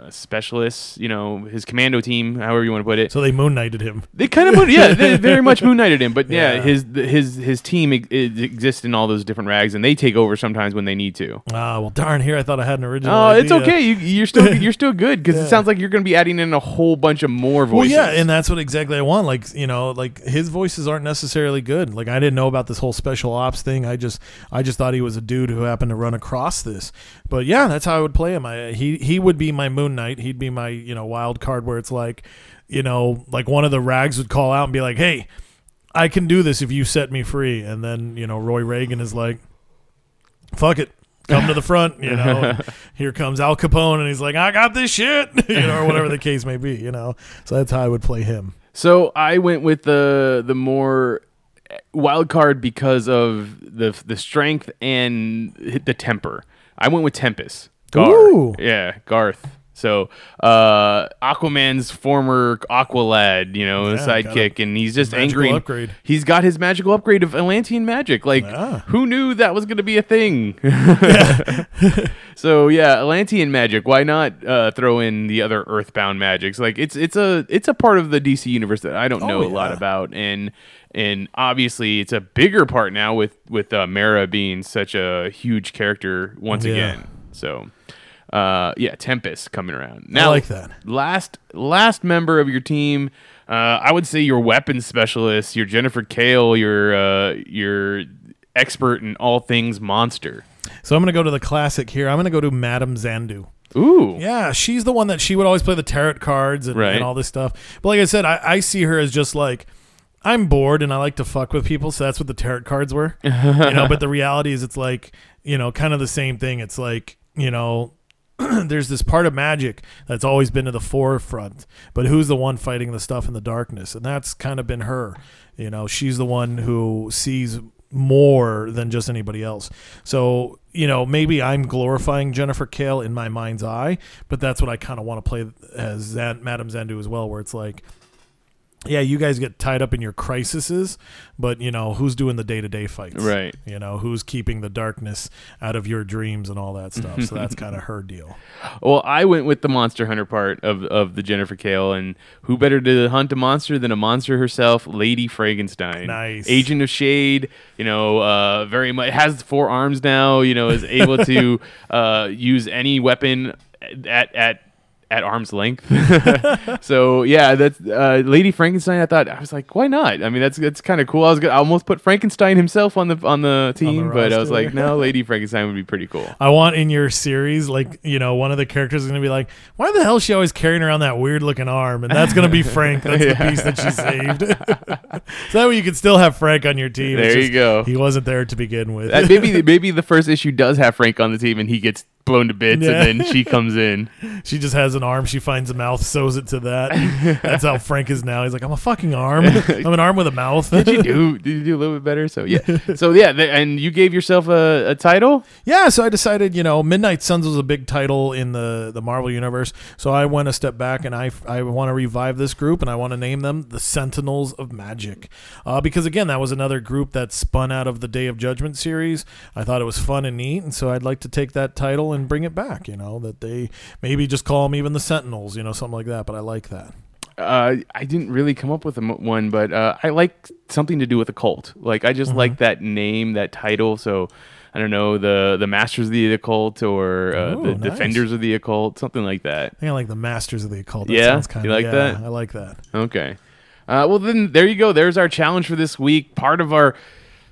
a specialist. You know, his commando team, however you want to put it. so they moon knighted him They kind of, yeah, they [laughs] very much moon knighted him, but yeah, Yeah. his his his team ex- exists in all those different rags, and they take over sometimes when they need to. ah well darn here i thought i had an original Oh, it's okay. You, you're still [laughs] you're still good because Yeah. it sounds like you're going to be adding in a whole bunch of more well voices. yeah and that's what exactly i want like you know like his voices aren't necessarily good like i didn't know about this whole special ops thing i just i just thought he was a dude who happened to run across this but yeah that's how i would play him I, he he would be my moon knight he'd be my you know wild card where it's like you know like one of the rags would call out and be like hey I can do this if you set me free. And then, you know, Rory Regan is like, fuck it. come to the front, you know. [laughs] here comes Al Capone, and he's like, I got this shit, [laughs] you know, or whatever the case may be, you know. So that's how I would play him. So I went with the the more eh, wild card because of the the strength and the temper. I went with Tempest. Gar. Ooh. Yeah, Garth. So uh, Aquaman's former Aqualad, you know, Yeah, sidekick, and he's just angry. upgrade. He's got his magical upgrade of Atlantean magic. Like, Yeah. who knew that was going to be a thing? [laughs] so yeah, Atlantean magic. Why not uh, throw in the other Earthbound magics? Like, it's it's a it's a part of the DC universe that I don't know Oh, a lot about, and and obviously it's a bigger part now with with uh, Mera being such a huge character once again. So. Uh, yeah, Tempest coming around. Now, I like that. Last last member of your team, uh, I would say your weapons specialist, your Jennifer Kale, your uh, your expert in all things monster. So I'm going to go to the classic here. I'm going to go to Madame Xanadu. Ooh, Yeah, she's the one that she would always play the tarot cards and, Right. and all this stuff. But like I said, I, I see her as just like I'm bored and I like to fuck with people, so that's what the tarot cards were. [laughs] you know, but the reality is it's like, you know, kind of the same thing. It's like, you know, [clears throat] there's this part of magic that's always been to the forefront, but who's the one fighting the stuff in the darkness? And that's kind of been her. You know, she's the one who sees more than just anybody else. So, you know, maybe I'm glorifying Jennifer Kale in my mind's eye, but that's what I kind of want to play as Zan- Madame Xanadu as well, where it's like, yeah, you guys get tied up in your crises, but you know who's doing the day to day fights, Right. You know who's keeping the darkness out of your dreams and all that [laughs] stuff. so that's kind of her deal. Well, I went with the monster hunter part of, of the Jennifer Kale, and who better to hunt a monster than a monster herself, Lady Frankenstein. Nice. Agent of Shade, you know, uh, very much has four arms now, you know, is able to [laughs] uh, use any weapon at at at arm's length. [laughs] so yeah, that's uh, Lady Frankenstein. I thought I was like, why not? I mean, that's that's kind of cool. I was gonna I almost put Frankenstein himself on the on the team, but I was like, no, Lady Frankenstein would be pretty cool. I want in your series, like you know, one of the characters is gonna be like, "Why the hell is she always carrying around that weird looking arm?" And that's gonna be [laughs] Frank. That's the piece that she saved. [laughs] so that way you can still have Frank on your team. There you go. He wasn't there to begin with. Maybe maybe the first issue does have Frank on the team and he gets blown to bits Yeah. and then she comes in. [laughs] She just has an arm. She finds a mouth, sews it to that. That's how Frank is now. He's like, I'm a fucking arm. [laughs] I'm an arm with a mouth. Did you do did you do a little bit better? So yeah. So yeah, th- and you gave yourself a, a title? yeah, so I decided, you know, Midnight Suns was a big title in the, the Marvel universe. So I went a step back and I, I want to revive this group and I want to name them the Sentinels of Magic. Uh, because again, that was another group that spun out of the Day of Judgment series. I thought it was fun and neat. And so I'd like to take that title and bring it back, you know, that they maybe just call them even the Sentinels, you know, something like that. But I like that. Uh, I didn't really come up with a m- one, but uh, I like something to do with a cult. Like I just Mm-hmm. like that name, that title. So I don't know the the Masters of the Occult or uh, Ooh, the nice. Defenders of the Occult, something like that. I think I like the Masters of the Occult. That Yeah? sounds kind You like yeah, that? I like that. Okay. Uh, well, then there you go. There's our challenge for this week. Part of our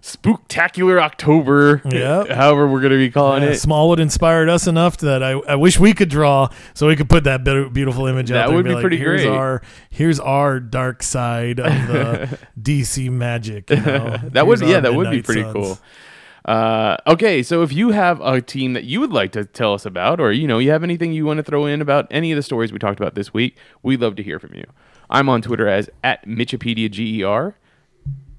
spooktacular October. Yeah. [laughs] However, we're going to be calling Yeah, it. Smallwood inspired us enough that I, I wish we could draw so we could put that beautiful image out there. That would and be pretty here's great." Our, here's our dark side of the [laughs] DC magic. You know? [laughs] that would yeah, that would be pretty Suns. cool. Uh, okay, so if you have a team that you would like to tell us about, or you know, you have anything you want to throw in about any of the stories we talked about this week, we'd love to hear from you. I'm on Twitter as at MitchipediaGER.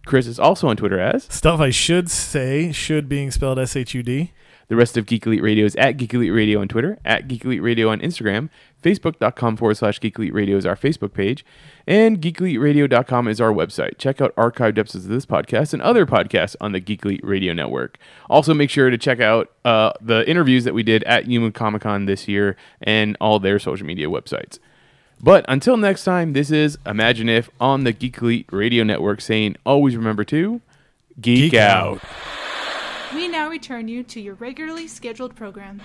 Chris is also on Twitter as Stuff I should say, should being spelled S H U D. The rest of Geek Elite Radio is at Geek Elite Radio on Twitter, at Geek Elite Radio on Instagram, Facebook.com forward slash Geek Elite Radio is our Facebook page, and GeekEliteRadio.com is our website. Check out archived episodes of this podcast and other podcasts on the Geek Elite Radio Network. Also, make sure to check out uh, the interviews that we did at Human Comic Con this year and all their social media websites. But until next time, this is Imagine If on the Geek Elite Radio Network saying always remember to geek, Geek out. out. We now return you to your regularly scheduled program.